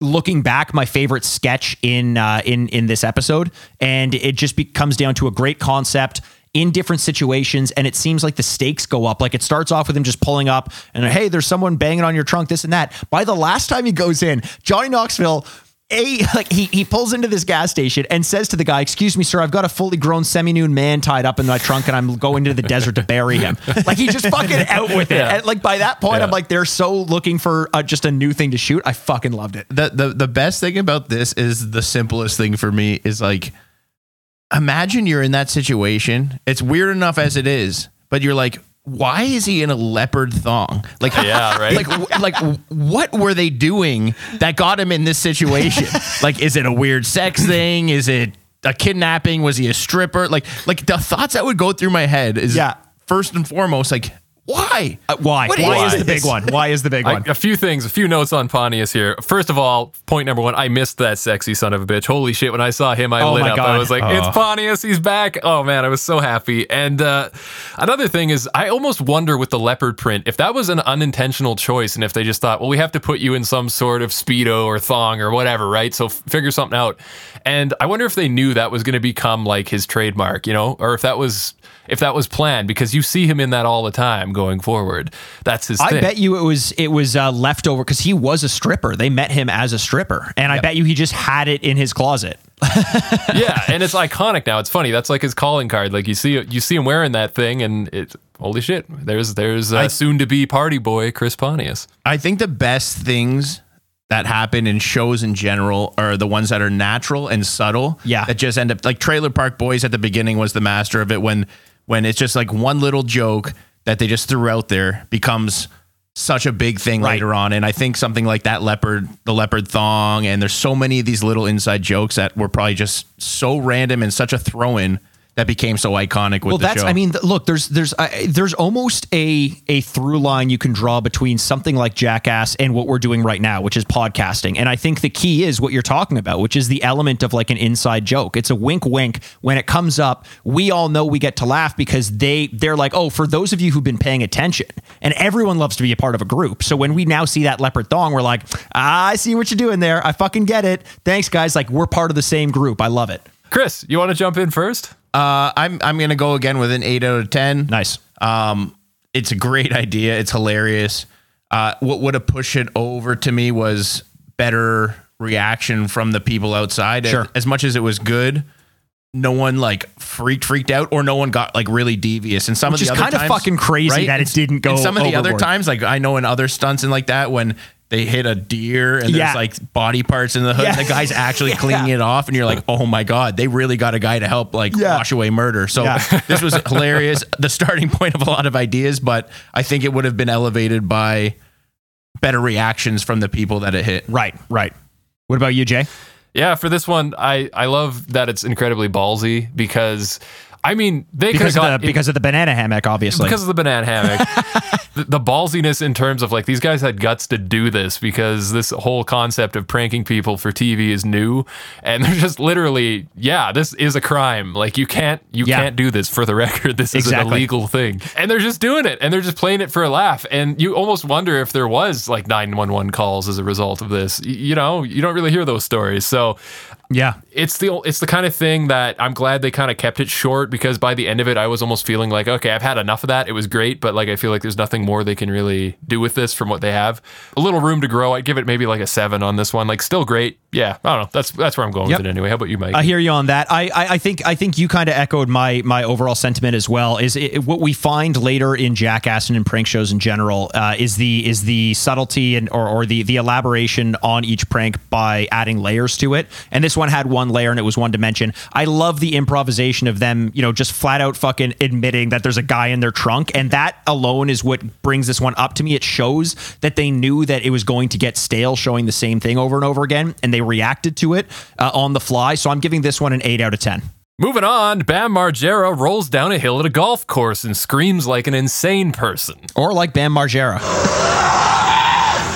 S2: looking back my favorite sketch in uh, in in this episode. And it just be, comes down to a great concept in different situations and it seems like the stakes go up like it starts off with him just pulling up and hey there's someone banging on your trunk this and that by the last time he goes in johnny knoxville a [laughs] like he he pulls into this gas station and says to the guy, "Excuse me, sir, I've got a fully grown semi-nude man tied up in my trunk, and I'm going to the desert to bury him." [laughs] Like he just fucking out with it.
S1: Yeah.
S2: And like by that point,
S1: Yeah.
S2: I'm like, they're so looking for uh, just a new thing to shoot. I fucking loved it.
S3: the, the the best thing about this is the simplest thing for me is like imagine you're in that situation. It's weird enough as it is but you're like why is he in a leopard thong? Like [laughs]
S1: Yeah, right.
S3: like like what were they doing that got him in this situation? [laughs] Like is it a weird sex thing? Is it a kidnapping? Was he a stripper? Like like the thoughts that would go through my head is
S2: Yeah.
S3: first and foremost like why
S2: Uh, why?
S3: What
S2: why
S3: is
S2: is the big one? Why is the big [laughs]
S1: I,
S2: one?
S1: a few things, a few notes on Pontius here. First of all, point number one, I missed that sexy son of a bitch. Holy shit! When I saw him, I
S2: Oh
S1: lit
S2: my
S1: up. I was like, "It's Pontius, he's back!" Oh man, I was so happy. And uh, another thing is, I almost wonder with the leopard print if that was an unintentional choice, and if they just thought, "Well, we have to put you in some sort of speedo or thong or whatever, right?" So f- figure something out. And I wonder if they knew that was going to become like his trademark, you know, or if that was if that was planned because you see him in that all the time going forward. That's his
S2: I
S1: thing.
S2: bet you it was it was uh, leftover because he was a stripper. They met him as a stripper, and I bet you he just had it in his closet. [laughs]
S1: yeah, and it's [laughs] iconic now. It's funny. That's like his calling card. Like you see, you see him wearing that thing, and it's holy shit. There's there's uh, soon to be party boy Chris Pontius.
S3: I think the best things that happen in shows in general are the ones that are natural and subtle.
S2: Yeah.
S3: That just end up like Trailer Park Boys at the beginning was the master of it when when it's just like one little joke that they just threw out there becomes such a big thing
S2: Right.
S3: later on. And I think something like that leopard, the leopard thong, and there's so many of these little inside jokes that were probably just so random and such a throw in that became so iconic with
S2: well
S3: the
S2: that's
S3: show.
S2: i mean look there's there's uh, there's almost a a through line you can draw between something like jackass and what we're doing right now which is podcasting. And i think the key is what you're talking about which is the element of like an inside joke. It's a wink wink. When it comes up we all know we get to laugh because they they're like oh for those of you who've been paying attention and everyone loves to be a part of a group. So when we now see that leopard thong we're like i see what you're doing there. I fucking get it. Thanks guys. Like we're part of the same group. I love it.
S1: Chris, you want to jump in first?
S3: Uh, I'm I'm gonna go again with an eight out of ten.
S2: Nice.
S3: Um, it's a great idea. It's hilarious. Uh, what would have pushed it over to me was better reaction from the people outside.
S2: Sure.
S3: As much as it was good, no one like freaked freaked out, or no one got like really devious. And some
S2: Which
S3: of the
S2: is
S3: other
S2: kinda
S3: times,
S2: fucking crazy that it didn't go
S3: and some of the other times, like I know in other stunts and like that when. They hit a deer and
S2: Yeah.
S3: there's like body parts in the hood.
S2: Yeah.
S3: The guy's actually [laughs]
S2: Yeah.
S3: cleaning it off, and you're like, "Oh my god!" They really got a guy to help like
S2: Yeah.
S3: wash away murder. So
S2: Yeah. [laughs]
S3: this was hilarious. The starting point of a lot of ideas, but I think it would have been elevated by better reactions from the people that it hit.
S2: Right, right. What about you, Jay?
S1: Yeah, for this one, I I love that it's incredibly ballsy because I mean they could have
S2: Because of the because of the banana hammock, obviously.
S1: because of the banana hammock. [laughs] the, the ballsiness in terms of like these guys had guts to do this because this whole concept of pranking people for TV is new, and [laughs] they're just literally, yeah, this is a crime. Like you can't you
S2: Yeah.
S1: can't do this for the [laughs] record. This is an
S2: Exactly.
S1: illegal thing, and they're just doing it, and they're just playing it for a laugh. And you almost wonder if there was like nine one one calls as a result of this. You know, you don't really hear those stories, so
S2: yeah.
S1: it's the it's the kind of thing that I'm glad they kind of kept it short because by the end of it I was almost feeling like okay I've had enough of that it was great but like I feel like there's nothing more they can really do with this from what they have a little room to grow I'd give it maybe like a seven on this one like still great yeah I don't know that's that's where I'm going
S2: Yep.
S1: with it anyway how about you Mike
S2: I hear you on that. I, I, I think I think you kind of echoed my my overall sentiment as well. Is it, what we find later in Jackass and in prank shows in general uh, is the is the subtlety and or, or the the elaboration on each prank by adding layers to it. And this one had one layer and it was one dimension. I love the improvisation of them, you know, just flat out fucking admitting that there's a guy in their trunk, and that alone is what brings this one up to me. It shows that they knew that it was going to get stale, showing the same thing over and over again, and they reacted to it uh, on the fly. So I'm giving this one an eight out of ten.
S1: moving on Bam Margera rolls down a hill at a golf course and screams like an insane person
S2: Or like Bam Margera.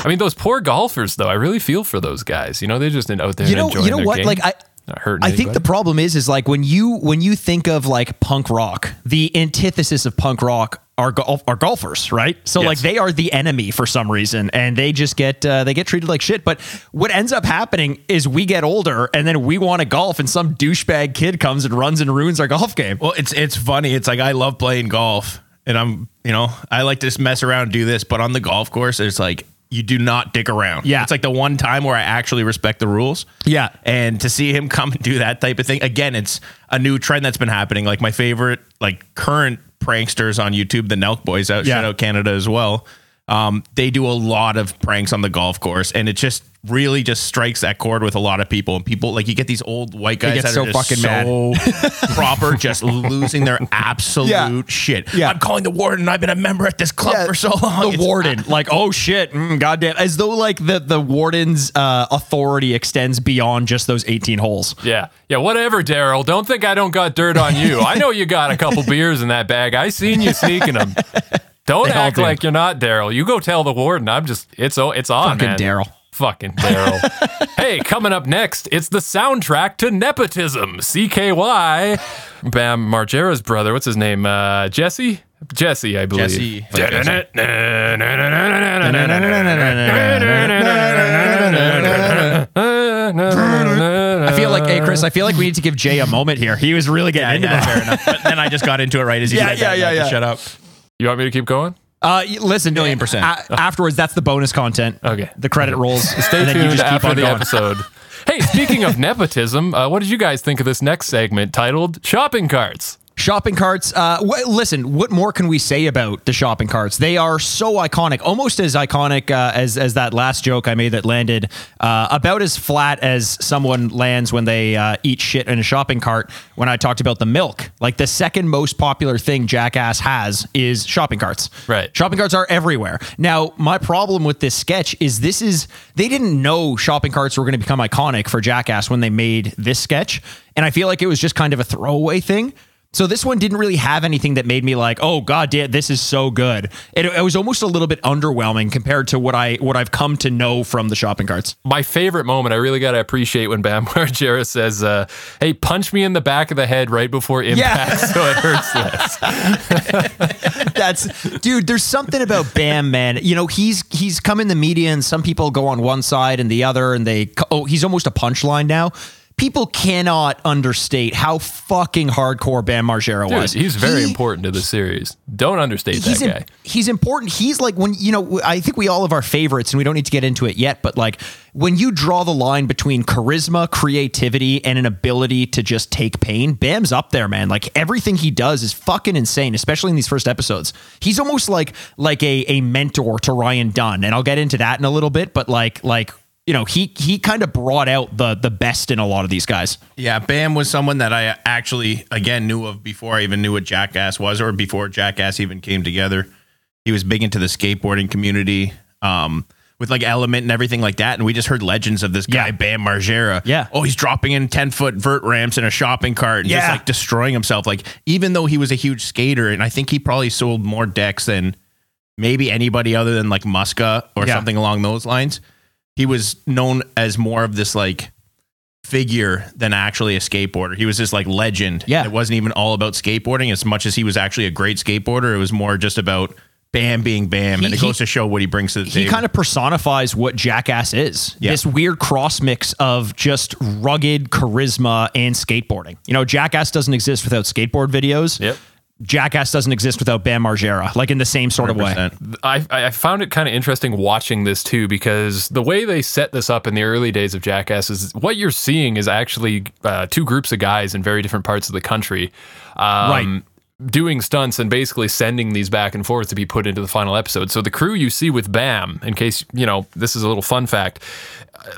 S1: I mean those poor golfers though I really feel for those guys you know they're just out there
S2: You know,
S1: enjoying
S2: you know what?
S1: game.
S2: Like I.
S1: Not hurting
S2: I think the problem is, is like when you when you think of like punk rock, the antithesis of punk rock are golf are golfers, right? So
S1: Yes.
S2: like they are the enemy for some reason, and they just get uh, they get treated like shit. But what ends up happening is we get older, and then we want to golf, and some douchebag kid comes and runs and ruins our golf game.
S3: Well, it's it's funny. It's like I love playing golf, and I'm you know I like to just mess around, and do this, but on the golf course, it's like you do not dick around.
S2: Yeah.
S3: it's like the one time where I actually respect the rules.
S2: Yeah.
S3: and to see him [laughs] come and do that type of thing again, it's a new trend that's been happening. Like my favorite, like current pranksters on YouTube, the Nelk Boys out,
S2: Yeah.
S3: shout out Canada as well. Um, they do a lot of pranks on the golf course, and it just really just strikes that chord with a lot of people. And people like you get these old white guys
S2: get
S3: that
S2: so
S3: are just
S2: fucking mad.
S3: so [laughs] proper, just losing their absolute
S2: Yeah.
S3: shit.
S2: Yeah.
S3: I'm calling the warden. I've been a member at this club for so long.
S2: The
S3: It's-
S2: warden, [laughs] like, oh shit, mm, goddamn, as though like the the warden's uh, authority extends beyond just those eighteen holes.
S1: Yeah. Yeah, whatever, Daryl. Don't think I don't got dirt on you. I know you got a couple [laughs] beers in that bag. I seen you sneaking them. Don't
S2: They
S1: act like you're not Daryl. You go tell the warden. I'm just it's it's on,
S2: Fucking. Daryl.
S1: Fucking Daryl. [laughs] hey, coming up next, it's the soundtrack to nepotism. CKY. Bam Margera's brother. What's his name? Uh, Jesse. Jesse, I believe. [laughs]
S3: Jesse.
S2: I feel like, hey Chris, I feel like we need to give Jay a moment here. He was really getting into
S3: Yeah,
S2: that.
S3: fair enough. But then I just got into it right as he
S2: Yeah,
S3: said
S2: yeah,
S3: that,
S2: yeah,
S3: to
S2: yeah.
S3: Shut up.
S1: You want me to keep going?
S2: Uh, listen,
S3: Million percent.
S2: a- afterwards, that's the bonus content.
S1: Okay.
S2: the credit rolls.
S1: Stay
S2: and then you
S1: tuned
S2: just keep
S1: after
S2: on
S1: the
S2: going.
S1: episode. Hey, speaking of [laughs] nepotism, uh, what did you guys think of this next segment titled Shopping Carts?
S2: Shopping carts. Uh, wh- listen, what more can we say about the shopping carts? They are so iconic, almost as iconic uh, as as that last joke I made that landed uh, about as flat as someone lands when they uh, eat shit in a shopping cart. When I talked about the milk, like the second most popular thing Jackass has is shopping carts.
S1: Right.
S2: Shopping carts are everywhere. Now, my problem with this sketch is this is they didn't know shopping carts were going to become iconic for Jackass when they made this sketch, and I feel like it was just kind of a throwaway thing. So this one didn't really have anything that made me like, oh god damn, this is so good. It, it was almost a little bit underwhelming compared to what I what I've come to know from the shopping carts.
S1: My favorite moment, I really got to appreciate when Bam [laughs] Margera says, uh, hey, punch me in the back of the head right before impact so it hurts less. [laughs]
S2: That's dude. There's something about Bam, man. You know, he's he's come in the media, and some people go on one side and the other, and they oh, he's almost a punchline now. People cannot understate how fucking hardcore Bam Margera
S1: Dude,
S2: was.
S1: he's very
S2: He-
S1: important to the series. Don't understate that
S2: he's
S1: guy.
S2: he's important. He's like when you know. I think we all have our favorites, and we don't need to get into it yet. But like when you draw the line between charisma, creativity, and an ability to just take pain, Bam's up there, man. Like everything he does is fucking insane, especially in these first episodes. He's almost like like a a mentor to Ryan Dunn, and I'll get into that in a little bit. But like like. You know, he he kind of brought out the the best in a lot of these guys.
S3: Yeah, Bam was someone that I actually again knew of before I even knew what Jackass was, or before Jackass even came together. He was big into the skateboarding community, um, with like Element and everything like that. And we just heard legends of this guy,
S2: Yeah.
S3: Bam Margera.
S2: Yeah.
S3: Oh, he's dropping in ten foot vert ramps in a shopping cart and just like destroying himself. Like even though he was a huge skater, and I think he probably sold more decks than maybe anybody other than like Muska or
S2: Yeah.
S3: something along those lines. He was known as more of this like figure than actually a skateboarder. He was this like legend.
S2: Yeah.
S3: It wasn't even all about skateboarding as much as he was actually a great skateboarder. It was more just about Bam being Bam.
S2: He-
S3: and it
S2: he-
S3: goes to show what he brings to the
S2: he
S3: table.
S2: He kind of personifies what Jackass is.
S3: Yeah.
S2: This weird cross mix of just rugged charisma and skateboarding. You know, Jackass doesn't exist without skateboard videos.
S1: Yep.
S2: Jackass doesn't exist without Bam Margera, like in the same sort of way.
S1: I, I found it kind of interesting watching this too because the way they set this up in the early days of Jackass is what you're seeing is actually uh, two groups of guys in very different parts of the country. Um,
S2: Right.
S1: Doing stunts and basically sending these back and forth to be put into the final episode. So the crew you see with Bam, in case, you know, this is a little fun fact,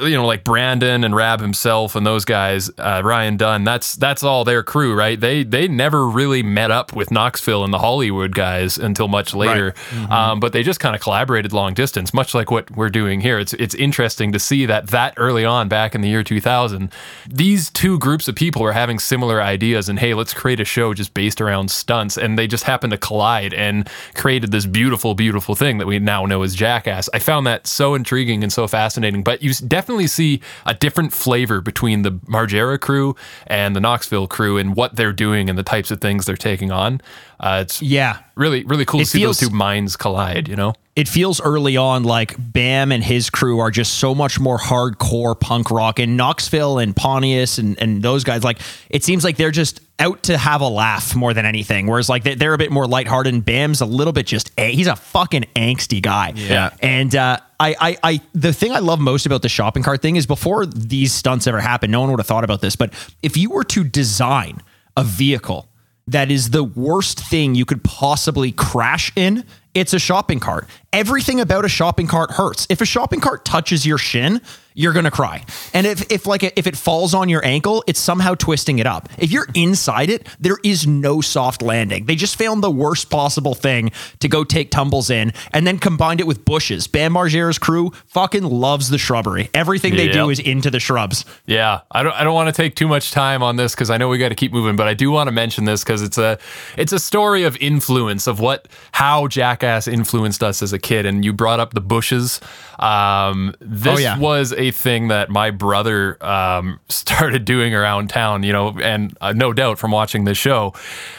S1: you know, like Brandon and Raab Himself and those guys, uh, Ryan Dunn, that's that's all their crew, right? They they never really met up with Knoxville and the Hollywood guys until much later. Um, but they just kind of collaborated long distance, much like what we're doing here. It's it's interesting to see that that early on, back in the year 2000, these two groups of people were having similar ideas, and hey, let's create a show just based around stunts, and they just happened to collide and created this beautiful, beautiful thing that we now know as Jackass. I found that so intriguing and so fascinating. But you definitely see a different flavor between the Margera crew and the Knoxville crew and what they're doing and the types of things they're taking on. Uh, it's
S2: Yeah.
S1: really, really cool
S2: It
S1: to see those two minds collide. You know.
S2: It feels early on like Bam and his crew are just so much more hardcore punk rock, and Knoxville and Pontius and, and those guys, like, it seems like they're just out to have a laugh more than anything. Whereas, like, they- they're a bit more lighthearted, and Bam's a little bit just, a- he's a fucking angsty guy.
S3: Yeah.
S2: And uh, I, I, I, the thing I love most about the shopping cart thing is before these stunts ever happened, no one would have thought about this. But if you were to design a vehicle that is the worst thing you could possibly crash in, it's a shopping cart. Everything about a shopping cart hurts. If a shopping cart touches your shin, you're gonna cry. And if, if like if it falls on your ankle, it's somehow twisting it up. If you're inside it, there is no soft landing. They just found the worst possible thing to go take tumbles in, and then combined it with bushes. Bam Margera's crew fucking loves the shrubbery. Everything they do is into the shrubs.
S1: Yeah, I don't. I don't want to take too much time on this because I know we got to keep moving. But I do want to mention this because it's a it's a story of influence of what how Jackass influenced us as a kid. And you brought up the bushes. Um, this
S2: Oh, yeah.
S1: was a thing that my brother um, [laughs] started doing around town. You know, and uh, no doubt from watching this show,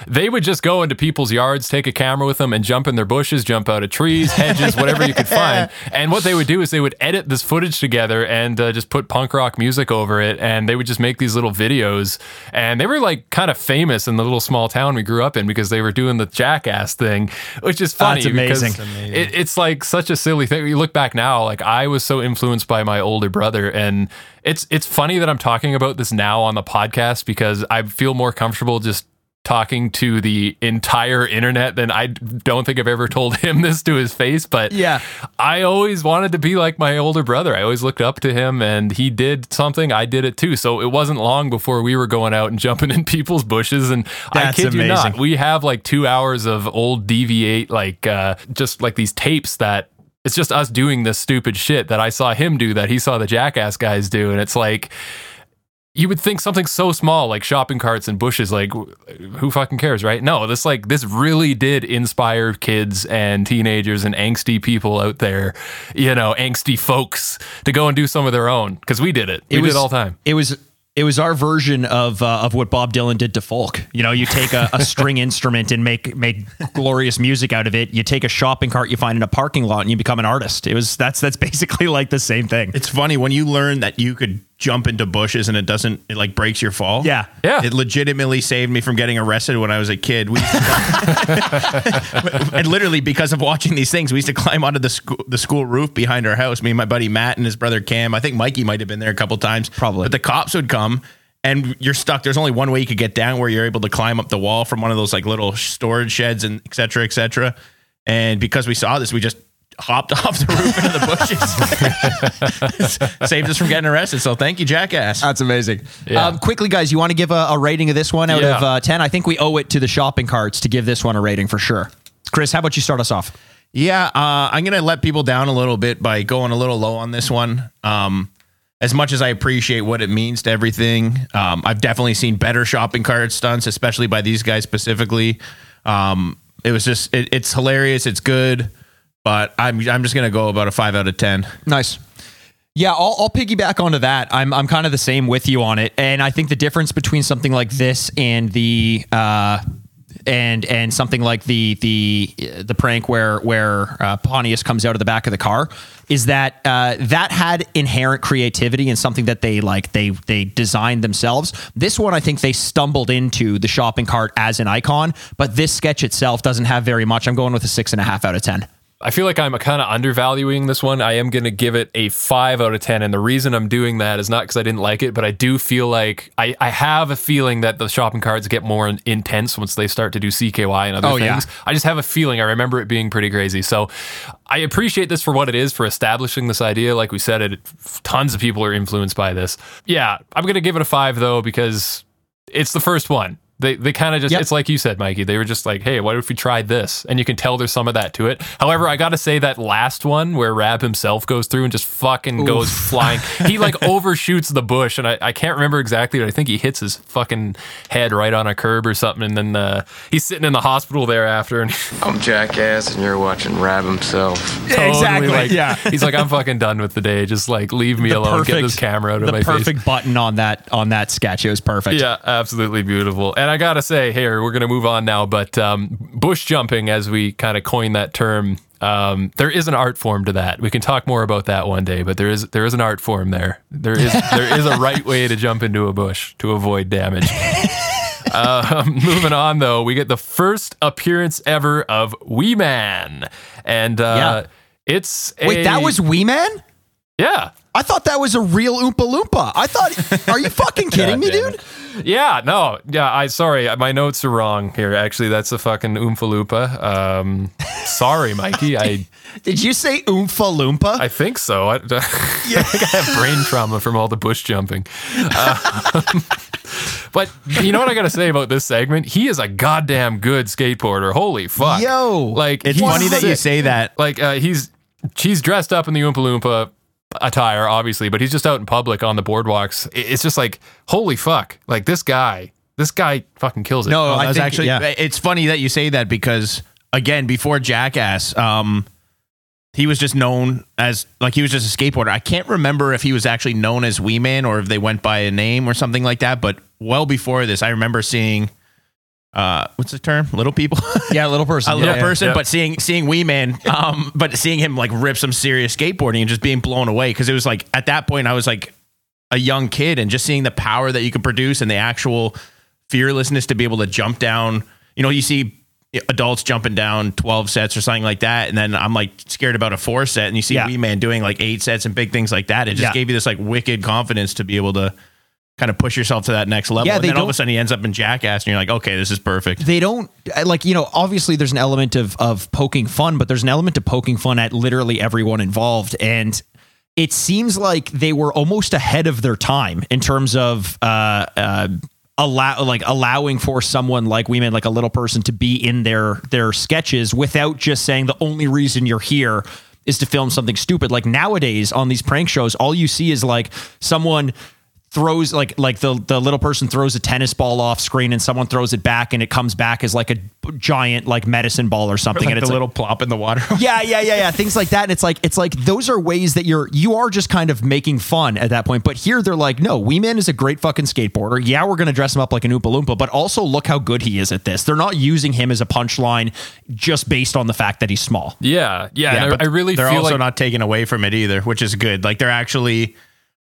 S1: they would just go into people's yards, take a camera with them, and jump in their bushes, jump out of trees, [laughs] hedges, whatever you could find. And what they would do is they would edit this footage together and uh, just put punk rock music over it, and they would just make these little videos. And they were like kind of famous in the little small town we grew up in because they were doing the jackass thing, which is funny
S2: That's amazing.
S1: because it, it's like such a silly thing. You look back now, like I was so influenced by my older brother, and it's it's funny that I'm talking about this now on the podcast because I feel more comfortable just talking to the entire internet than I don't think I've ever told [laughs] him this to his face. But
S2: Yeah.
S1: I always wanted to be like my older brother. I always looked up to him, and he did something. I did it too. So it wasn't long before we were going out and [laughs] jumping in people's bushes. And I
S2: That's
S1: kid you not, we have like two hours of old DV8, like uh, just like these tapes that it's just us doing this stupid shit that I saw him do that he saw the jackass guys do. And it's like, you would think something so small like shopping carts and bushes like who fucking cares right no this like this really did inspire kids and teenagers and angsty people out there you know angsty folks to go and do some of their own because we did it we did it all the time
S2: It was it was our version of uh, of what Bob Dylan did to folk. You know, you take a, a [laughs] string instrument and make make glorious music out of it. You take a shopping cart you find in a parking lot and you become an artist. It was that's that's basically like the same thing.
S3: It's funny when you learn that you could jump into bushes and it doesn't it like breaks your fall.
S2: Yeah.
S1: Yeah.
S3: It legitimately saved me from getting arrested when I was a kid. We [laughs] and literally because of watching these things, we used to climb onto the school the school roof behind our house. Me and my buddy Matt and his brother Cam. I think Mikey might have been there a couple times.
S2: Probably.
S3: But the cops would come and you're stuck. There's only one way you could get down where you're able to climb up the wall from one of those like little storage sheds and et cetera, et cetera. And because we saw this, we just hopped [laughs] off the roof into the bushes. [laughs] Saved us from getting arrested. So thank you, jackass.
S2: That's amazing.
S1: Yeah.
S2: Um, quickly, guys, you want to give a, a rating of this one out
S1: Yeah.
S2: of uh, 10? I think we owe it to the shopping carts to give this one a rating for sure. Chris, how about you start us off?
S3: Yeah, uh, I'm gonna let people down a little bit by going a little low on this one. Um, as much as I appreciate what it means to everything, um, I've definitely seen better shopping cart stunts, especially by these guys specifically. Um, it was just it, it's hilarious, it's good, but I'm I'm just gonna go about a five out of ten.
S2: Nice. Yeah, I'll, I'll piggyback onto that. I'm I'm kind of the same with you on it, and I think the difference between something like this and the uh, and and something like the the the prank where where uh, Pontius comes out of the back of the car is that uh, that had inherent creativity and something that they like they they designed themselves. This one, I think they stumbled into the shopping cart as an icon, but this sketch itself doesn't have very much. I'm going with a six and a half out of ten.
S1: I feel like I'm kind of undervaluing this one. I am going to give it a five out of 10. And the reason I'm doing that is not because I didn't like it, but I do feel like I, I have a feeling that the shopping carts get more in- intense once they start to do CKY and other
S2: Oh, yeah.
S1: things. I just have a feeling. I remember it being pretty crazy. So I appreciate this for what it is for establishing this idea. Like we said, it tons of people are influenced by this. Yeah, I'm going to give it a five though, because it's the first one. They, they kind of just
S2: Yep.
S1: it's like you said Mikey they were just like hey what if we tried this and you can tell there's some of that to it however I gotta say that last one where Raab Himself goes through and just fucking goes flying he like [laughs] overshoots the bush and I, I can't remember exactly but I think he hits his fucking head right on a curb or something and then uh, he's sitting in the hospital thereafter and [laughs]
S5: I'm Jackass, and you're watching Raab Himself.
S1: totally
S2: Exactly,
S1: like
S2: yeah.
S1: he's like I'm fucking done with the day just like leave me alone get this camera out of
S2: the
S1: my face
S2: perfect button on that on that sketch. It was perfect.
S1: Yeah, absolutely beautiful. And I gotta say, here we're gonna move on now, but um, bush jumping, as we kind of coined that term, um, there is an art form to that. We can talk more about that one day, but there is there is an art form there. There is [laughs] there is a right way to jump into a bush to avoid damage. [laughs] um, moving on though, we get the first appearance ever of Wee Man, and uh,
S2: Yeah.
S1: it's
S2: Wait, that was Wee Man?
S1: yeah.
S2: I thought that was a real Oompa Loompa. I thought, are you fucking [laughs] kidding me,
S1: damn
S2: dude?
S1: Yeah, no, yeah. I sorry, my notes are wrong here. Actually, that's a fucking Oompa. Um, sorry, Mikey. I [laughs]
S2: Did you say Oompa Loompa?
S1: I think so. I, [laughs] I think I have brain trauma from all the bush jumping. Um, [laughs] but you know what I got to say about this segment? He is a goddamn good skateboarder. Holy fuck!
S2: Yo.
S1: like
S3: It's funny that you say that.
S1: Like uh, he's she's dressed up in the Oompa Loompa attire, obviously, but he's just out in public on the boardwalks. It's just like holy fuck! Like this guy, this guy fucking kills it.
S2: No,
S3: Oh,
S2: I
S3: that's
S2: think-
S3: actually
S2: yeah.
S3: it's funny that you say that because again, before Jackass, um, he was just known as like he was just a skateboarder. I can't remember if he was actually known as Wee Man or if they went by a name or something like that. But well before this, I remember seeing uh, what's the term? Little people. [laughs]
S2: yeah, little person.
S3: a little
S2: yeah.
S3: person,
S1: yeah.
S3: but seeing seeing Wee Man, um, but seeing him like rip some serious skateboarding and just being blown away because it was like at that point I was like a young kid and just seeing the power that you could produce and the actual fearlessness to be able to jump down. You know, you see adults jumping down 12 sets or something like that and then I'm like scared about a four set and you see
S2: Yeah.
S3: Wee Man doing like eight sets and big things like that. It just
S2: Yeah.
S3: gave you this like wicked confidence to be able to kind of push yourself to that next level.
S2: Yeah,
S3: and then all of a sudden he ends up in Jackass and you're like, okay, this is perfect.
S2: they don't like you know obviously there's an element of of poking fun but there's an element of poking fun at literally everyone involved and it seems like they were almost ahead of their time in terms of uh uh allow like allowing for someone like Wee Man like a little person to be in their their sketches without just saying the only reason you're here is to film something stupid like nowadays on these prank shows all you see is like someone throws like like the the little person throws a tennis ball off screen and someone throws it back and it comes back as like a giant like medicine ball or something
S3: Like
S2: and it's like,
S3: little plop in the water. [laughs]
S2: yeah yeah yeah yeah things like that and it's like it's like those are ways that you're you are just kind of making fun at that point but here they're like no Wee Man is a great fucking skateboarder yeah we're gonna dress him up like an Oompa Loompa but also look how good he is at this they're not using him as a punchline just based on the fact that he's small
S1: Yeah, yeah. and I, I really
S3: they're also
S1: like
S3: not taken away from it either, which is good. Like they're actually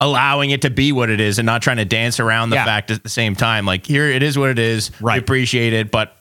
S3: allowing it to be what it is and not trying to dance around the
S2: Yeah.
S3: fact at the same time. Like here, it is what it is. We
S2: Right.
S3: appreciate it, but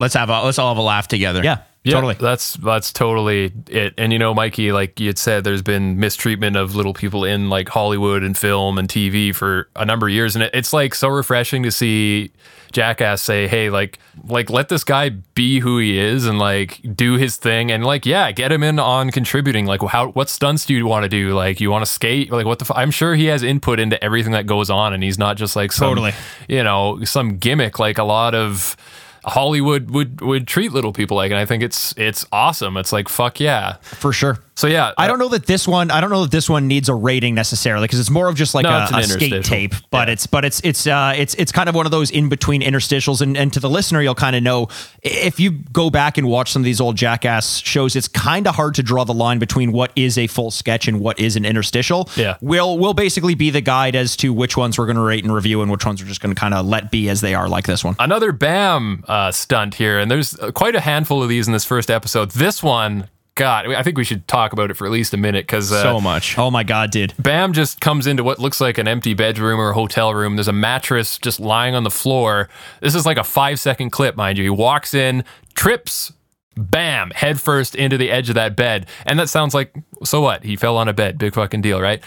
S3: let's have a, let's all have a laugh together.
S2: Yeah,
S1: Yeah,
S2: totally.
S1: That's that's totally it. And you know, Mikey, like you had said, there's been mistreatment of little people in like Hollywood and film and TV for a number of years, and it, it's like so refreshing to see Jackass say, "Hey, like, like let this guy be who he is and like do his thing, and like, yeah, get him in on contributing. Like, how what stunts do you want to do? Like, you want to skate? Like, what the? F- I'm sure he has input into everything that goes on, and he's not just like some,
S2: Totally.
S1: you know, some gimmick like a lot of." Hollywood would would treat little people like, and I think it's it's awesome. It's like fuck yeah.
S2: for sure.
S1: So yeah,
S2: I don't know that this one. I don't know that this one needs a rating necessarily because it's more of just like
S1: No,
S2: a, a skate tape. But it's but it's it's uh it's it's kind of one of those in between interstitials. And and to the listener, you'll kind of know if you go back and watch some of these old Jackass shows. It's kind of hard to draw the line between what is a full sketch and what is an interstitial.
S1: Yeah.
S2: we'll we'll basically be the guide as to which ones we're going to rate and review and which ones we're just going to kind of let be as they are, like this one.
S1: another Bam uh, stunt here, and there's uh, quite a handful of these in this first episode. This one, God, I think we should talk about it for at least a minute because uh,
S3: So much.
S2: Oh my god, dude!
S1: Bam just comes into what looks like an empty bedroom or hotel room. There's a mattress just lying on the floor. This is like a five second clip, mind you. He walks in, trips, bam, head first into the edge of that bed. And that sounds like, so what? He fell on a bed. Big fucking deal, right?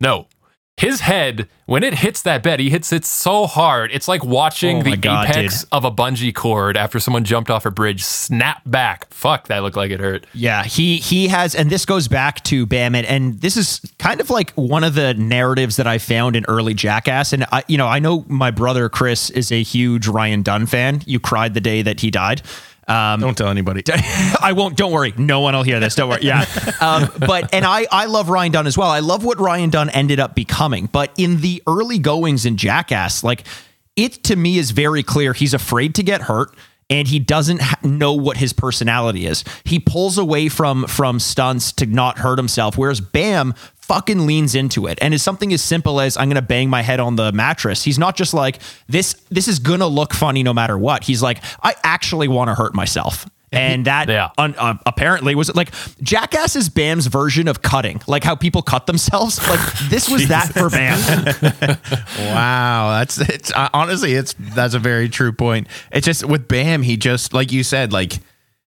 S1: No. His head, when it hits that bed, he hits it so hard. It's like watching
S2: Oh
S1: the
S2: God,
S1: apex
S2: dude.
S1: of a bungee cord after someone jumped off a bridge snap back. Fuck, that looked like it hurt.
S2: Yeah, he he has, and this goes back to Bam, and, and this is kind of like one of the narratives that I found in early Jackass. And I, you know, I know my brother Chris is a huge Ryan Dunn fan. You cried the day that he died. Um,
S3: Don't tell anybody. [laughs]
S2: I won't. Don't worry. No one will hear this. Don't worry. Yeah. [laughs] Um, but and I I love Ryan Dunn as well. I love what Ryan Dunn ended up becoming. But in the early goings in Jackass, like it to me is very clear he's afraid to get hurt. And he doesn't ha- know what his personality is. He pulls away from from stunts to not hurt himself, whereas Bam fucking leans into it. And it's something as simple as I'm gonna bang my head on the mattress. He's not just like this. This is gonna look funny no matter what. He's like I actually want to hurt myself. And that
S1: Yeah.
S2: un- uh, apparently was like Jackass is Bam's version of cutting, like how people cut themselves. Like this was that [laughs] for Bam. [laughs]
S3: Wow, that's it's uh, honestly it's that's a very true point. It's just with Bam, he just like you said, like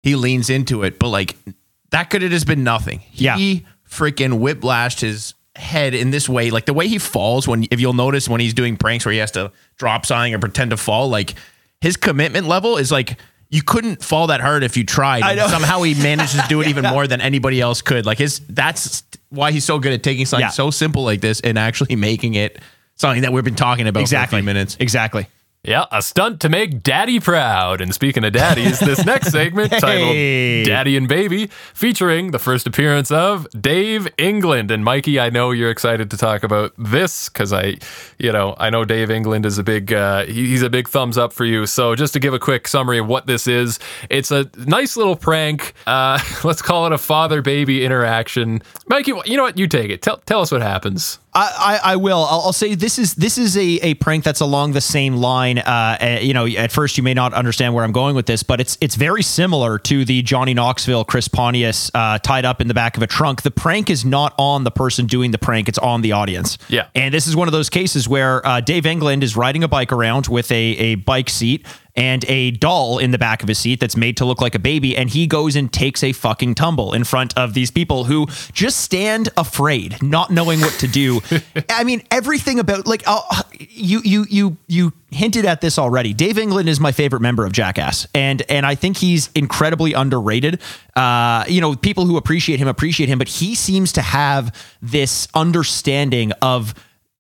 S3: he leans into it, but like that could have just been nothing.
S2: Yeah.
S3: He freaking whiplashed his head in this way, like the way he falls when if you'll notice when he's doing pranks where he has to drop something or pretend to fall, like his commitment level is like you couldn't fall that hard if you tried.
S2: I know.
S3: Somehow he manages to do it [laughs] even more than anybody else could. Like his that's why he's so good at taking something
S2: Yeah.
S3: so simple like this and actually making it something that we've been talking about
S2: exactly.
S3: for a few minutes.
S2: Exactly.
S1: Yeah, a stunt to make daddy proud. And speaking of daddies, this next segment [laughs]
S2: Hey.
S1: titled Daddy and Baby, featuring the first appearance of Dave England. And Mikey, I know you're excited to talk about this because I, you know, I know Dave England is a big, uh, he's a big thumbs up for you. So just to give a quick summary of what this is, it's a nice little prank. Uh, [laughs] let's call it a father baby interaction. Mikey, you know what? You take it. Tell, tell us what happens.
S2: I, I, I will. I'll, I'll say this is this is a, a prank that's along the same line. Uh, uh, you know, at first you may not understand where I'm going with this, but it's it's very similar to the Johnny Knoxville Chris Pontius uh, tied up in the back of a trunk. The prank is not on the person doing the prank; it's on the audience.
S1: Yeah.
S2: and this is one of those cases where uh, Dave England is riding a bike around with a a bike seat and a doll in the back of his seat that's made to look like a baby. And he goes and takes a fucking tumble in front of these people who just stand afraid, not knowing what to do. [laughs] I mean, everything about like uh, you, you, you, you hinted at this already. Dave England is my favorite member of Jackass, and and I think he's incredibly underrated. Uh, you know, people who appreciate him appreciate him, but he seems to have this understanding of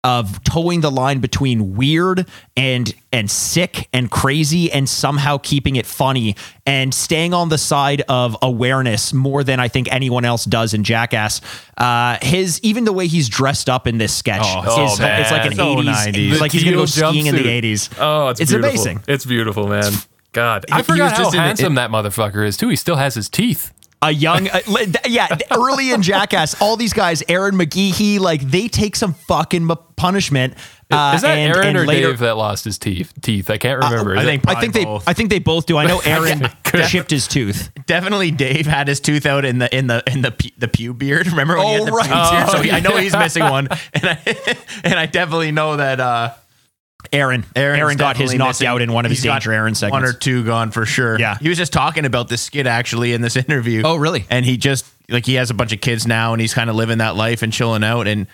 S2: of towing the line between weird and and sick and crazy and somehow keeping it funny and staying on the side of awareness more than I think anyone else does in Jackass. Uh, his even the way he's dressed up in this sketch
S3: Oh,
S2: is
S1: oh, man.
S2: it's like an
S3: So
S2: 80s
S3: 90s.
S2: it's like he's gonna go
S1: teal
S2: skiing in the 80s.
S1: Oh, it's,
S2: it's
S1: beautiful.
S2: amazing.
S1: It's beautiful, man. God, I
S3: He
S1: forgot
S3: was
S1: how
S3: just in it-
S1: handsome that motherfucker is too. He still has his teeth.
S2: A young uh, yeah early in jackass all these guys Ehren McGhehey like they take some fucking m- punishment uh,
S1: is that
S2: and,
S1: Ehren
S2: and
S1: or
S2: later,
S1: Dave that lost his teeth? Teeth. I can't remember. Is
S3: I think
S2: I think they
S3: Probably both.
S2: I think they both do. I know [laughs]
S1: Ehren
S2: chipped his tooth.
S3: definitely Dave had his tooth out in the in the in the pu- the pew beard. [laughs] Remember when he
S2: Oh,
S3: had the
S2: right.
S3: pew beard?
S1: Oh,
S3: So he, I know he's missing one, [laughs] and I and I definitely know that uh,
S2: Ehren.
S3: Ehren's
S2: Ehren got his knocked
S3: missing-
S2: out in one of his
S3: he's
S2: Danger Ehren segments.
S3: One or two gone for sure.
S2: Yeah.
S3: he was just talking about this skit actually in this [laughs] interview.
S2: Oh, really?
S3: And he just like he has a bunch of kids now, and he's kind of living that life and chilling out and.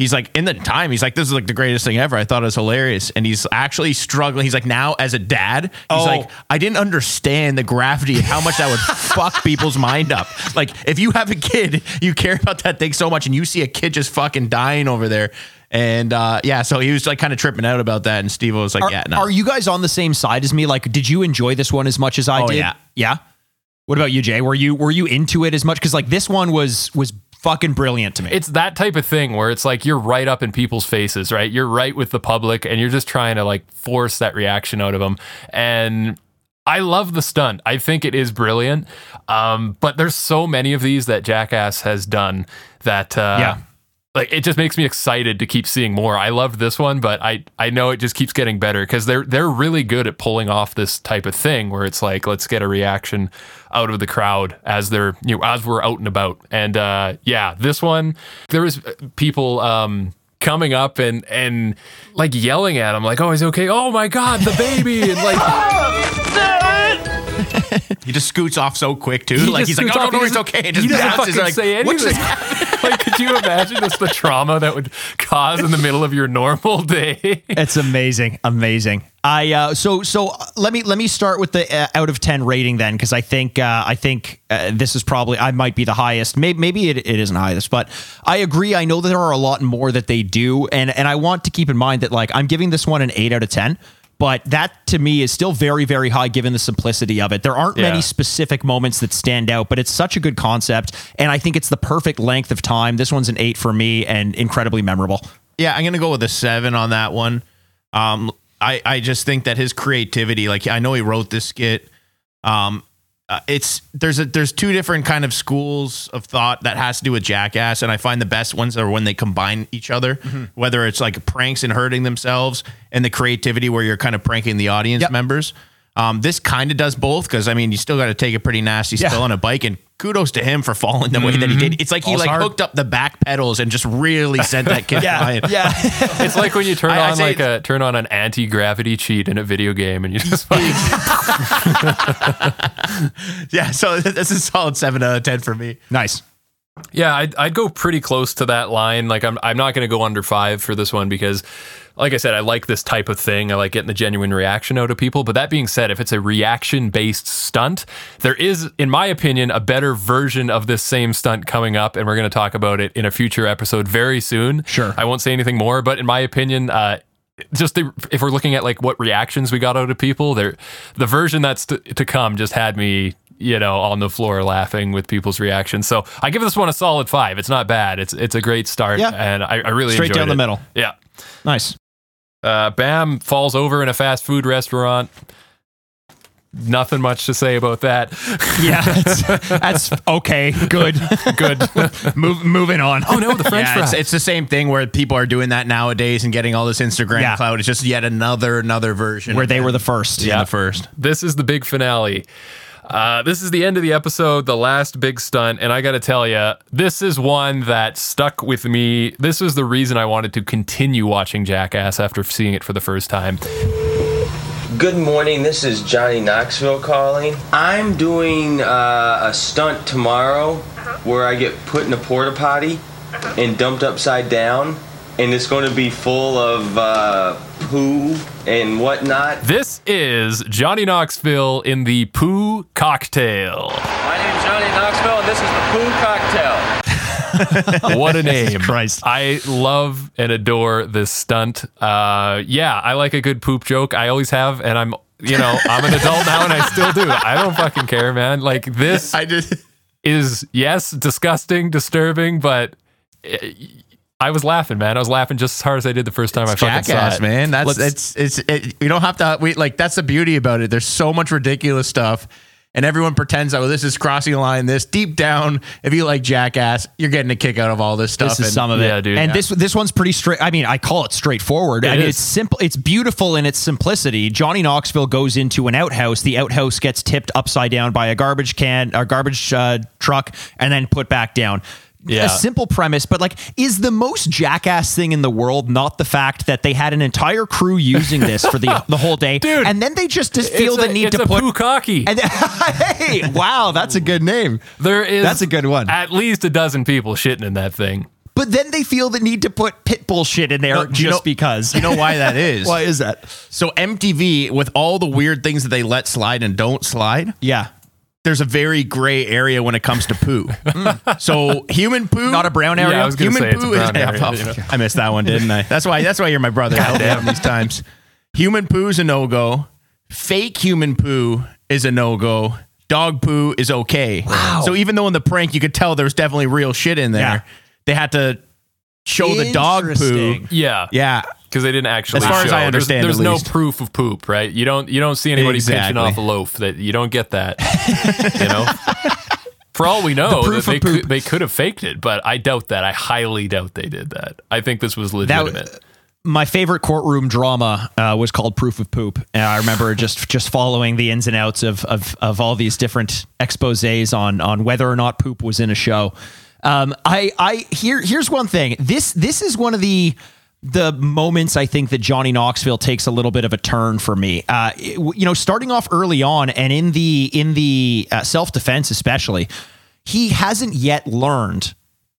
S3: He's like in the time. He's like, this is like the greatest thing ever. I thought it was hilarious, and he's actually struggling. He's like, now as a dad, he's
S2: Oh.
S3: like, I didn't understand the gravity and how much that would [laughs] fuck people's mind up. Like, if you have a kid, you care about that thing so much, and you see a kid just fucking dying over there, and uh, yeah, so he was like kind of tripping out about that, and Steve was like,
S2: Are,
S3: yeah, no,
S2: are you guys on the same side as me? Like, did you enjoy this one as much as I
S3: Oh,
S2: did?
S3: yeah.
S2: Yeah. What about you, Jay? Were you were you into it as much? Because like this one was was fucking brilliant to me.
S1: it's that type of thing where it's like you're right up in people's faces, right? You're right with the public and you're just trying to like force that reaction out of them. And I love the stunt. I think it is brilliant. Um, but there's so many of these that Jackass has done that uh
S2: Yeah.
S1: Like it just makes me excited to keep seeing more. I loved this one, but I I know it just keeps getting better because they're they're really good at pulling off this type of thing where it's like let's get a reaction out of the crowd as they're you know as we're out and about. And uh, yeah, this one there was people um, coming up and and like yelling at him like oh he's okay oh my god the baby and like [laughs] [laughs]
S3: he just scoots off so quick too.
S1: He
S3: like he's like,
S1: scoots
S3: oh,
S1: off,
S3: no,
S1: he
S3: it's okay. And
S1: he
S3: just
S1: doesn't
S3: bounces
S1: fucking
S3: like,
S1: say
S3: what
S1: anything.
S3: just [laughs] [laughs]
S1: like could you imagine just the trauma that would cause in the middle of your normal day
S2: It's amazing, amazing. I uh, so so uh, let me let me start with the uh, out of ten rating then because I think uh, I think uh, this is probably I might be the highest. Maybe maybe it, it isn't highest, but I agree. I know that there are a lot more that they do, and and I want to keep in mind that like I'm giving this one an eight out of ten. But that to me is still very, very high given the simplicity of it. There aren't
S1: Yeah.
S2: many specific moments that stand out, but it's such a good concept. And I think it's the perfect length of time. This one's an eight for me and incredibly memorable.
S3: Yeah, I'm gonna go with a seven on that one. Um, I I just think that his creativity, like I know he wrote this skit. Um, uh, it's there's a there's two different kind of schools of thought that has to do with Jackass, and I find the best ones are when they combine each other. Whether it's like pranks and hurting themselves, and the creativity where you're kind of pranking the audience
S2: Yep.
S3: members. Um, this kind of does both because I mean you still got to take a pretty nasty
S2: Yeah.
S3: spill on a bike, and kudos to him for falling the way that he did. It's like he
S2: Falls
S3: like
S2: hard.
S3: hooked up the back pedals and just really sent that kid [laughs] flying.
S2: yeah. [laughs]
S1: It's like when you turn
S3: I-
S1: on
S3: say
S1: like a turn on an anti gravity cheat in a video game, and you just [laughs] like
S3: Yeah, so this is solid seven out of ten for me.
S2: nice.
S1: yeah, I'd, I'd go pretty close to that line. Like I'm I'm not going to go under five for this one because, like I said, I like this type of thing. I like getting the genuine reaction out of people. But that being said, if it's a reaction based stunt, there is, in my opinion, a better version of this same stunt coming up, and we're going to talk about it in a future episode very soon.
S2: Sure.
S1: I won't say anything more, but in my opinion, uh, just the, if we're looking at like what reactions we got out of people, there, the version that's to, to come just had me, you know, on the floor laughing with people's reactions. So I give this one a solid five. It's not bad. It's it's a great start,
S2: Yeah.
S1: and I, I really
S2: Straight down the middle.
S1: Yeah.
S2: Nice.
S1: Uh, Bam falls over in a fast food restaurant. Nothing much to say about that.
S2: Yeah, [laughs] that's, okay. Good.
S1: Good. [laughs]
S2: Move, moving on.
S1: oh no, the French
S3: Yeah, it's, it's the same thing where people are doing that nowadays and getting all this Instagram
S2: Yeah.
S3: clout. It's just yet another another version
S2: Where they
S3: that.
S2: were the first.
S3: yeah. the first.
S1: this is the big finale. Uh, this is the end of the episode, the last big stunt, and I got to tell you, this is one that stuck with me. This was the reason I wanted to continue watching Jackass after seeing it for the first time.
S6: Good morning. This is Johnny Knoxville calling. I'm doing uh, a stunt tomorrow where I get put in a porta potty and dumped upside down, and it's going to be full of uh, poo and whatnot.
S1: This is Johnny Knoxville in the Poo Cocktail.
S6: My name's Johnny Knoxville, and this is the poo cocktail. [laughs] [laughs]
S1: what a name.
S2: Christ.
S1: I love and adore this stunt. Uh, yeah, I like a good poop joke. I always have, and I'm, you know, I'm an adult now and I still do. I don't fucking care, man. Like, this [laughs]
S3: I just
S1: is, yes, disgusting, disturbing, but eh, I was laughing, man. I was laughing just as hard as I did the first time I fucking saw it.
S3: man. That's
S1: Let's-
S3: it's it's it, you don't have to we like that's the beauty about it. There's so much ridiculous stuff. and everyone pretends, oh, this is crossing the line. This deep down, if you like Jackass, you're getting a kick out of all this stuff.
S2: This is
S3: and-
S2: some of it,
S1: Yeah, dude.
S2: And
S1: Yeah.
S2: this this one's pretty straight. I mean, I call it straightforward. I mean,
S1: is.
S2: it's simple. It's beautiful in its simplicity. Johnny Knoxville goes into an outhouse. The outhouse gets tipped upside down by a garbage can, a garbage uh, truck, and then put back down.
S1: Yeah.
S2: A simple premise, but like, is the most jackass thing in the world not the fact that they had an entire crew using this for the the whole day, [laughs]
S1: Dude,
S2: and then they just, feel the
S1: a,
S2: need to put.
S1: Pukaki. [laughs]
S2: and hey, wow, that's a good name.
S1: there is
S2: That's a good one.
S1: At least a dozen people shitting in that thing.
S2: But then they feel the need to put pitbull shit in there
S3: No, you
S2: just
S3: know-
S2: because.
S3: You know why that [laughs] is?
S2: Why is that?
S3: So MTV, with all the weird things that they let slide and don't slide,
S2: Yeah.
S3: There's a very gray area when it comes to poo. Mm. so human poo,
S2: Not a brown area?
S1: Yeah, I was gonna
S3: human
S1: say it's a
S3: poo is.
S1: brown area,
S3: Yeah,
S1: you know.
S3: I missed that one, didn't I? That's why. That's why you're my brother. Help me out these times. Human poo is a no go. Fake human poo is a no go. Dog poo is okay.
S2: Wow.
S3: So even though in the prank you could tell there was definitely real shit in there,
S2: Yeah.
S3: they had to show the dog poo.
S1: Yeah.
S3: Yeah.
S1: Because they didn't actually.
S3: As far as. I understand,
S1: there's, there's no proof of poop, right? You don't you don't see anybody pinching off a loaf. That you don't get that. [laughs] you know. For all we know, that they could, they could have faked it, but I doubt that. I highly doubt they did that. I think this was legitimate.
S2: My favorite courtroom drama uh, was called Proof of Poop. And I remember just just following the ins and outs of, of of all these different exposés on on whether or not poop was in a show. Um, I I here here's one thing. This this is one of the the moments I think that Johnny Knoxville takes a little bit of a turn for me. Uh, you know, starting off early on and in the in the uh, self defense especially, he hasn't yet learned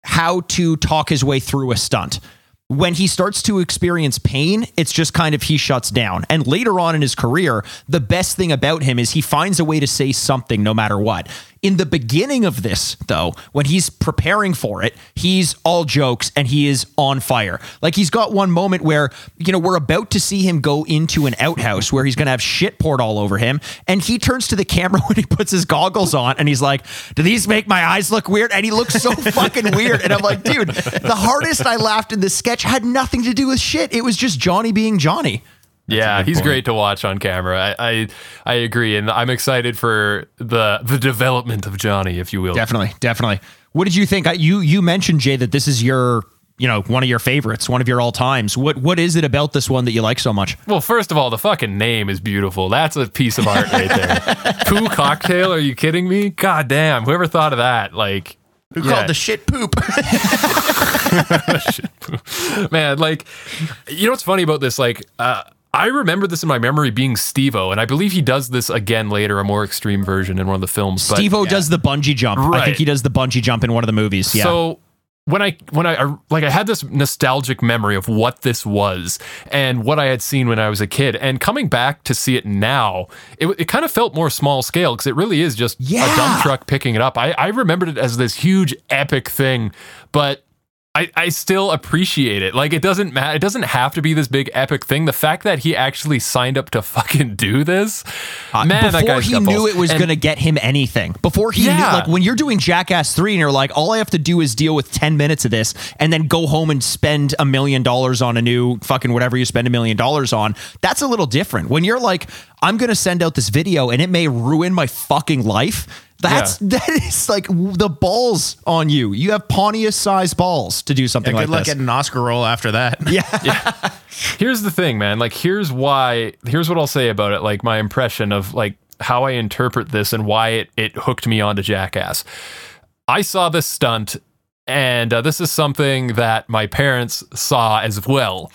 S2: how to talk his way through a stunt. When he starts to experience pain, it's just kind of he shuts down. And later on in his career, the best thing about him is he finds a way to say something no matter what. In the beginning of this, though, when he's preparing for it, he's all jokes and he is on fire. Like he's got one moment where, you know, we're about to see him go into an outhouse where he's going to have shit poured all over him. And he turns to the camera [laughs] when he puts his goggles on and he's like, Do these make my eyes look weird? And he looks so [laughs] fucking weird. And I'm like, Dude, the hardest I laughed in this sketch had nothing to do with shit. It was just Johnny being Johnny.
S1: Yeah, he's great to watch on camera. I, I I agree, and I'm excited for the the development of Johnny, if you will.
S2: Definitely, definitely. What did you think? You you mentioned Jay that this is your you know one of your favorites, one of your all times. What what is it about this one that you like so much?
S1: Well, first of all, the fucking name is beautiful. That's a piece of art right there. [laughs] Poo cocktail? Are you kidding me? God damn! Whoever thought of that? Like,
S3: Who
S1: yeah.
S3: called [laughs] the shit poop?
S1: man, like, you know what's funny about this? Like, uh, I remember this in my memory being Steve-O, and I believe he does this again later, a more extreme version in one of the films. but-
S2: Steve-O does the bungee jump. I think he does the bungee jump in one of the movies. Yeah.
S1: So when I when I I- like I had this nostalgic memory of what this was and what I had seen when I was a kid, and coming back to see it now, it, it kind of felt more small scale because it really is just a dump truck picking it up. I, I remembered it as this huge epic thing, but. I, I still appreciate it. Like it doesn't matter. It doesn't have to be this big epic thing. The fact that he actually signed up to [laughs] fucking do this, man,
S2: Uh, before
S1: guy's
S2: he knew
S1: balls.
S2: it was
S1: And-
S2: going to get him anything. Before he knew, like when you're doing Jackass 3 and you're like, all I have to do is deal with 10 minutes of this and then go home and spend a million dollars on a new fucking whatever you spend a million dollars on, that's a little different. When you're like, I'm going to send out this video and it may ruin my fucking life. That's that is like the balls on you. You have Pontius sized balls to do something
S3: Good
S2: like
S3: luck
S2: this.
S3: getting an Oscar role after that. [laughs] Yeah. [laughs]
S1: here's the thing, man. Like, here's why. Here's what I'll say about it. Like, my impression of like how I interpret this and why it it hooked me onto Jackass. I saw this stunt, and uh, this is something that my parents saw as well.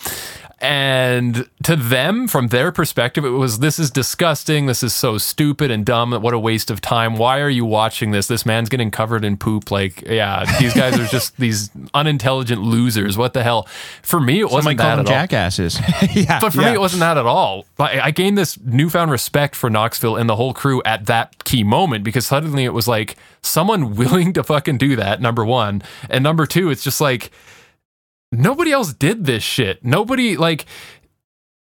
S1: And to them, from their perspective, it was this is disgusting. This is so stupid and dumb. What a waste of time. Why are you watching this? This man's getting covered in poop. Like, yeah, these guys are just [laughs] these unintelligent losers. What the hell? For me, it wasn't that at all.
S3: jackasses. [laughs] [laughs]
S2: yeah.
S1: But for
S2: yeah.
S1: me, it wasn't that at all. I, I gained this newfound respect for Knoxville and the whole crew at that key moment because suddenly it was like someone willing to fucking do that, number one. And number two, it's just like nobody else did this shit. Nobody, like,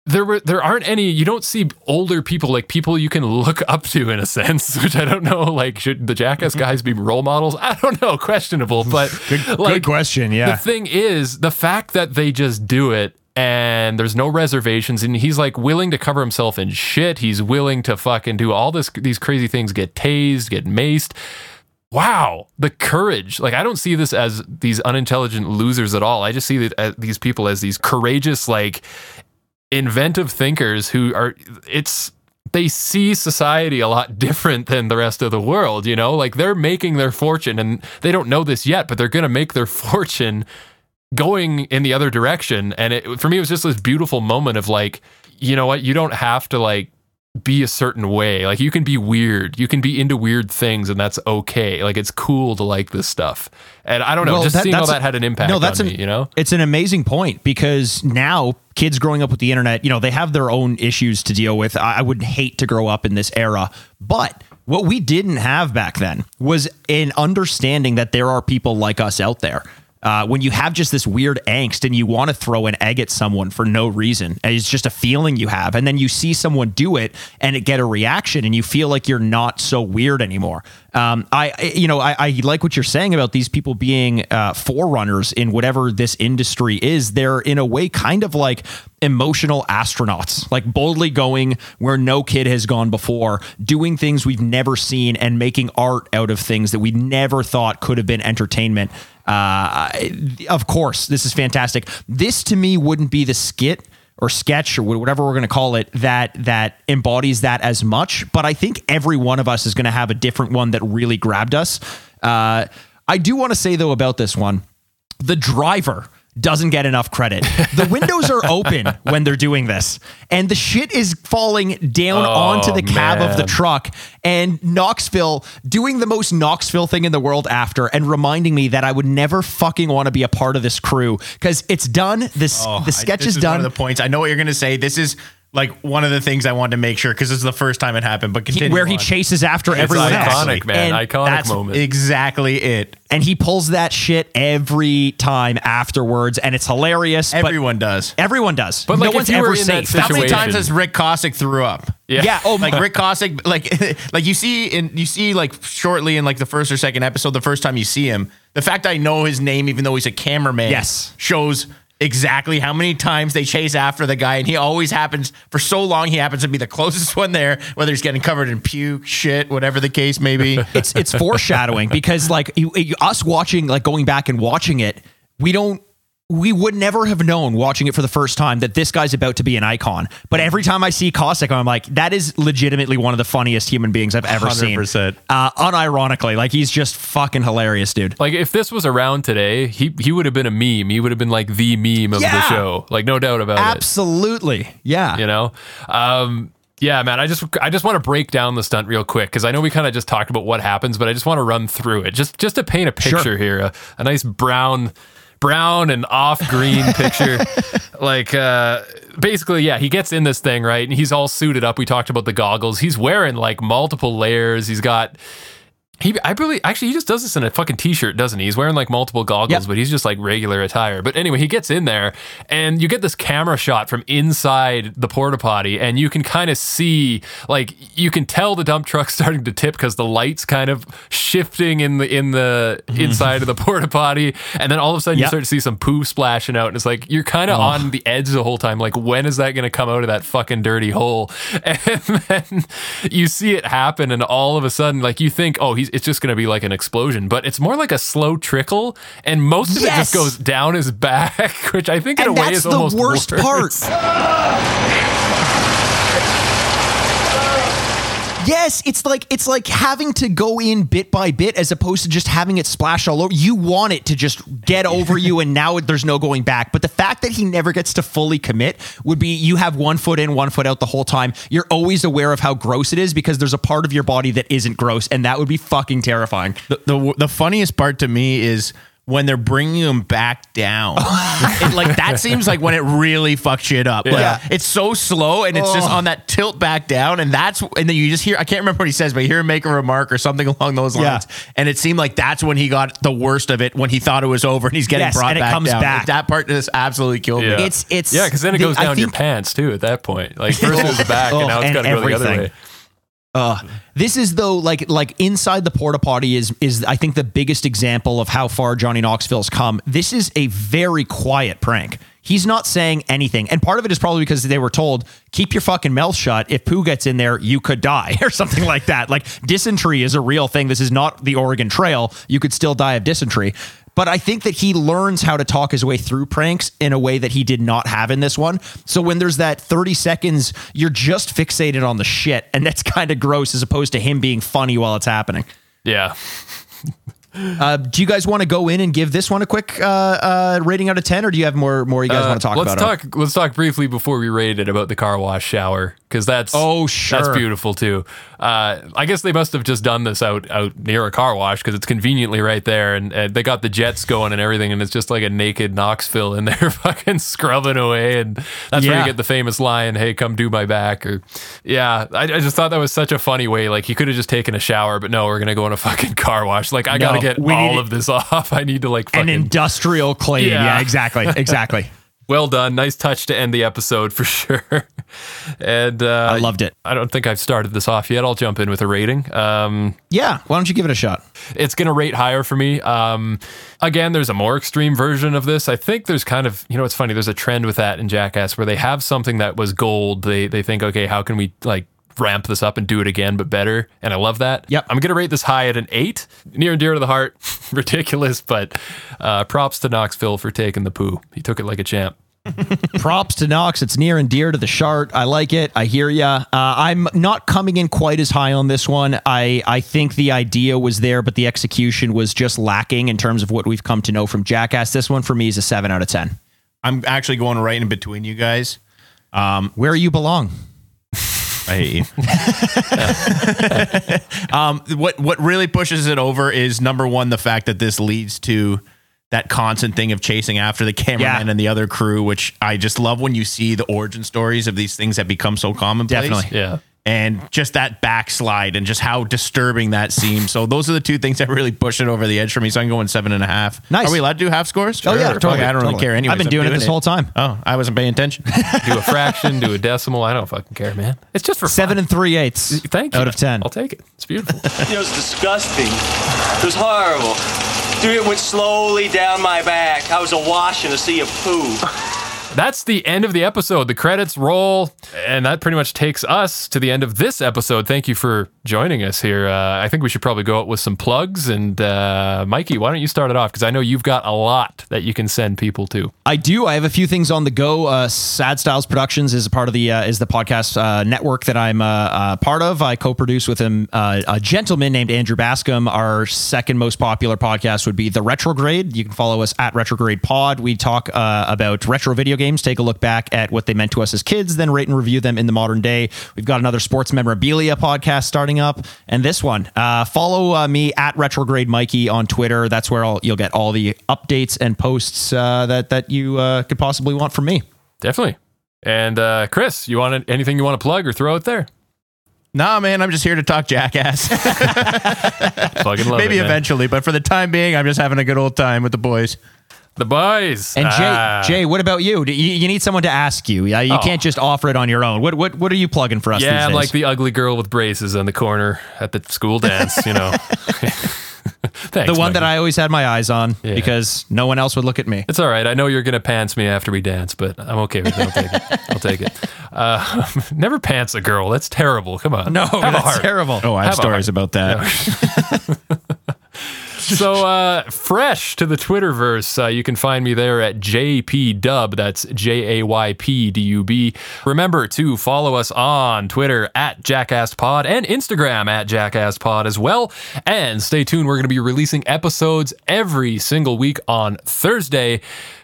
S1: there were there aren't any you don't see older people like people you can look [laughs] up to in a sense [laughs] which i don't know like should the jackass mm-hmm. guys be role models i don't know questionable but [laughs]
S2: Good,
S1: like
S2: good question. Yeah the
S1: thing is, the fact that they just do it and there's no reservations and he's like willing to cover himself in shit. He's willing to fucking do all this these crazy things, get tased, get maced. Wow, the courage. Like I don't see this as these unintelligent losers at all. I just see uh, these people as these courageous like inventive thinkers who are it's they see society a lot [laughs] different than the rest of the world, you know? Like they're making their fortune and they don't know this yet, but they're going to make their [laughs] fortune going in the other direction. And it, for me, it was just this beautiful moment of like, you know what? You don't have to like be a certain way. Like you can be weird. You can be into weird things and that's okay. Like it's cool to like this stuff. And I don't know,
S2: Well,
S1: just
S2: that-
S1: seeing how
S2: that's-
S1: that had an impact
S2: no, that's
S1: on
S2: an-
S1: me, you know?
S2: It's an amazing point because now kids growing up with the internet, you know, they have their own issues to deal with. I, I would hate to grow up in this era, but what we didn't have back then was an understanding that there are people like us out there. Uh, when you have just this weird angst and you want to throw an egg at someone for no reason, it's just a feeling you have, and then you see someone do it and it get a reaction, and you feel like you're not so weird anymore. Um, I, I- you know, I, I like what you're saying about these people being uh, forerunners in whatever this industry is. They're in a way kind of like emotional astronauts, like boldly going where no kid has gone before, doing things we've never seen, and making art out of things that we never thought could have been entertainment. Uh, of course, this is fantastic. This to me wouldn't be the skit or sketch or whatever we're going to call it that that embodies that as much. But I think every one of us is going to have a different one that really grabbed us. Uh, I do want to say though about this one, the driver doesn't get enough credit. The windows are open when they're doing this, and the shit is falling down oh, onto the cab of the truck. And Knoxville doing the most Knoxville thing in the world after, and reminding me that I would never fucking want to be a part of this crew because it's done. This
S3: Oh,
S2: the sketch
S3: I, this
S2: is done.
S3: One of the points. I know what you're going to say. This is like one of the things I wanted to make sure because this is the first time it happened. But
S2: He-
S3: continue
S2: where he chases after everyone
S1: iconic,
S2: else.
S1: man.
S2: And
S1: Iconic
S3: That's
S1: moment.
S3: exactly it.
S2: and he pulls that shit every time afterwards, and it's hilarious. but
S3: Everyone does.
S2: everyone does.
S1: But,
S2: no
S1: like, if
S2: one's
S1: you were
S2: ever
S1: in that
S2: safe.
S3: How many times has Rick Kosick threw up?
S1: Yeah.
S2: Yeah. Oh [laughs] my.
S3: like Rick Kosick, like like you see in you see like shortly in like the first or second episode, the first time you see him, the fact I know his name, even though he's a cameraman,
S2: Yes.
S3: shows exactly how many times they chase after the guy, and he always happens for so long. He happens to be the closest one there, whether he's getting covered in puke, shit, whatever the case may be. [laughs]
S2: it's it's foreshadowing because like you, you- us watching like going back and watching it we don't we would never have known watching it for the first time that this guy's about to be an icon but every time i see Kosick, i'm like that is legitimately one of the funniest human beings i've ever seen
S3: 100%.
S2: uh, unironically like he's just fucking hilarious dude
S1: Like if this was around today, he he would have been a meme. He would have been like the meme of
S2: Yeah.
S1: the show. Like no doubt about it.
S2: absolutely yeah
S1: You know? Um yeah, man. I just I just want to break down the stunt real quick because I know we kind of just talked about what happens, but I just want to run through it just just to paint a
S2: Sure.
S1: picture here, a, a nice brown brown and off green [laughs] picture. Like uh basically, yeah, he gets in this thing, right? And he's all suited up. We talked about the goggles. He's wearing like multiple layers. He's got he, I believe, actually, he just does this in a fucking t-shirt, doesn't he? He's wearing like multiple goggles,
S2: Yep.
S1: but he's just like regular attire. But anyway, he gets in there, and you get this camera shot from inside the porta potty, and you can kind of see, like, you can tell the dump truck's [laughs] starting to tip because the lights kind of shifting in the in the [laughs] inside of the porta potty, and then all of a sudden you start to see some poo splashing out, and it's like you're kind of oh. on the edge the whole time. Like, when is that going to come out of that fucking dirty hole? [laughs] And then you see it happen, and all of a sudden, like you think, oh, he's it's just going to be like an explosion, but it's more like a slow trickle, and most of it just goes down his back, [laughs] which I think in
S2: and
S1: a way
S2: that's
S1: is
S2: the
S1: almost
S2: worst
S1: worse.
S2: part [laughs] Yes, it's like it's like having to go in bit by bit as opposed to just having it splash all over. You want it to just get over you, and now there's no going back. But the fact that he never gets to fully commit would be you have one foot in, one foot out the whole time. You're always aware of how gross it is because there's a part of your body that isn't gross, and that would be fucking terrifying.
S3: the, the the funniest part to me is when they're bringing him back down. [laughs] It, like that seems like when it really fucks shit up. Like,
S1: Yeah.
S3: it's so slow and it's just oh. on that tilt back down, and that's and then you just hear I can't remember what he says, but you hear him make a remark or something along those
S2: Yeah.
S3: lines, and it seemed like that's when he got the worst of it when he thought it was over and he's getting
S2: Yes,
S3: brought
S2: and it
S3: back
S2: comes
S3: down.
S2: back.
S3: That part just absolutely killed
S1: Yeah.
S3: me.
S2: It's it's
S1: Yeah, because then it
S2: the-
S1: goes
S2: I
S1: down your
S2: think-
S1: pants too at that point. Like [laughs] first it was the back, and oh, now it's
S2: and
S1: got to go the other
S2: everything.
S1: way. Uh, mm-hmm.
S2: This is though like like inside the porta potty is is I think the biggest example of how far Johnny Knoxville's come. This is a very quiet prank. He's not saying anything. And part of it is probably because they were told, keep your fucking mouth shut. If poo gets in there, you could die [laughs] or something like that. Like dysentery is a real thing. This is not the Oregon Trail. You could still die of dysentery. But I think that he learns how to talk his way through pranks in a way that he did not have in this one. So when there's that 30 seconds, you're just fixated on the shit. And that's [laughs] kind of gross as opposed to him being funny while it's happening.
S1: Yeah.
S2: Uh, do you guys want to go in and give this one a quick uh, uh, rating out of 10 or do you have more more you guys want to talk
S1: Uh, let's
S2: about?
S1: talk. Let's talk briefly before we rate it about the car wash shower because that's
S2: Oh, sure that's
S1: beautiful too. Uh, I guess they must have just done this out out near a car wash because it's conveniently right there, and, and they got the jets going and everything, and it's just like a naked Knoxville in [laughs] there, fucking scrubbing away, and that's where you get the famous line, "Hey, come do my back," or yeah. I, I just thought that was such a funny way. Like he could have just taken a shower, but no, we're gonna go in a fucking car wash. Like I
S2: No,
S1: gotta get
S2: we
S1: all
S2: need-
S1: of this [laughs] off. I need to like fucking, An
S2: industrial clean.
S1: Yeah.
S2: Yeah, exactly. [laughs] Exactly.
S1: well done. Nice touch to end the episode for [laughs] sure. and uh,
S2: I loved it.
S1: I don't think I've started this off yet. I'll jump in with a rating. Um,
S2: Yeah. Why don't you give it a shot?
S1: it's going to rate higher for me. Um, again, there's a more extreme version of this. I think there's kind of, you know, it's funny. There's a trend with that in Jackass where they have something that was gold. They they think, okay, how can we like ramp this up and do it again but better? And I love that.
S2: Yep.
S1: I'm going to rate this high at an eight, near and dear to the heart. [laughs] Ridiculous, but uh, props to Knoxville for taking the poo. He took it like a champ. [laughs]
S2: Props to Knox. It's near and dear to the chart. I like it. I hear ya. Uh, I'm not coming in quite as high on this one. I, I think the idea was there, but the execution was just lacking in terms of what we've come to know from Jackass. This one for me is a 7 out of 10.
S3: I'm actually going right in between you guys.
S2: Where you belong.
S3: I hate you. um, what what really pushes it over is number one the fact that this leads to that constant thing of chasing after the cameraman
S2: Yeah.
S3: and the other crew, which I just love when you see the origin stories of these things that become so commonplace.
S2: Definitely.
S1: Yeah.
S3: And just that backslide and just how disturbing that seems. So those are the two things that really push it over the edge for me. So I'm going seven and a half.
S2: Nice.
S3: Are we allowed to do half scores?
S2: Oh, yeah,
S3: Okay, I don't really care anyway.
S2: I've been doing it this whole time.
S3: Oh, I wasn't paying attention. [laughs]
S1: do a fraction, do a [laughs] decimal. I don't fucking care, man. It's just for fun.
S2: Seven and three eighths.
S1: Thank you.
S2: Out of 10.
S1: I'll take it. It's beautiful. [laughs]
S4: It was disgusting. It was horrible. Dude, it went slowly down my back. I was awash in a sea of poo.
S1: That's the end of the episode. The credits roll, and that pretty much takes us to the end of this episode. Thank you for joining us here. Uh, I think we should probably go out with some plugs. And uh, Mikey, why don't you start it off? Because I know you've got a lot that you can send people to.
S2: I do. I have a few things on the go. Uh, Sad Styles Productions is a part of the uh, is the podcast uh, network that I'm uh, part of. I co-produce with him a gentleman named Andrew Bascom. Our second most popular podcast would be the Retrograde. You can follow us at Retrograde Pod. We talk about retro video games. Take a look back at what they meant to us as kids, then rate and review them in the modern day. We've got another sports memorabilia podcast starting up, and this one. Uh, follow uh, me at Retrograde Mikey on Twitter. That's where I'll, you'll get all the updates and posts uh, that that you uh, could possibly want from me.
S1: Definitely. And uh, Chris, you want anything you want to plug or throw out there?
S3: nah, man, I'm just here to talk jackass. [laughs]
S1: Fucking love [laughs]
S3: Maybe
S1: it,
S3: eventually, but for the time being, I'm just having a good old time with the boys.
S1: The boys.
S2: And Jay,
S1: Ah.
S2: Jay, what about you? Do you? You need someone to ask you. Yeah, you
S1: Oh.
S2: can't just offer it on your own. What what what are you plugging for us?
S1: Yeah,
S2: these
S1: I'm
S2: days?
S1: like the ugly girl with braces in the corner at the school [laughs] dance, you know. [laughs] Thanks,
S2: the one that I always had my eyes on
S1: Yeah.
S2: because no one else would look at me.
S1: It's all right. I know you're gonna pants me after we dance, but I'm okay with it. I'll take it. [laughs] I'll take it. Uh, never pants a girl. That's terrible. Come on.
S2: No,
S1: Have
S2: that's terrible.
S3: Oh, I have,
S1: Have
S3: stories about that.
S1: So uh, fresh to the Twitterverse, uh, you can find me there at JPDub. That's J A Y P D U B. Remember to follow us on Twitter at JackassPod and Instagram at JackassPod as well. And stay tuned. We're going to be releasing episodes every single week on Thursday.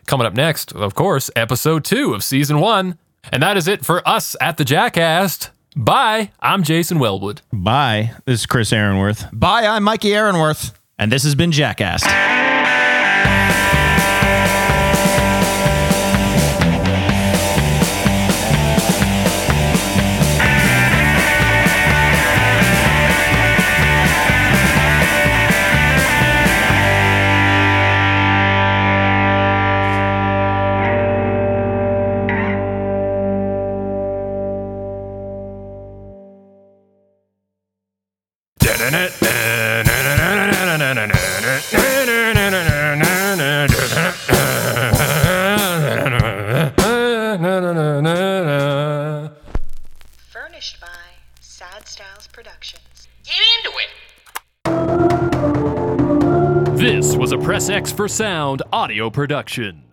S1: Coming up next, of course, episode two of season one. And that is it for us at the Jackass. Bye. I'm Jason Wellwood.
S3: Bye. This is Chris Aaronworth.
S2: Bye, I'm Mikey Aaronworth, and this has been Jackass.
S1: Sound audio production.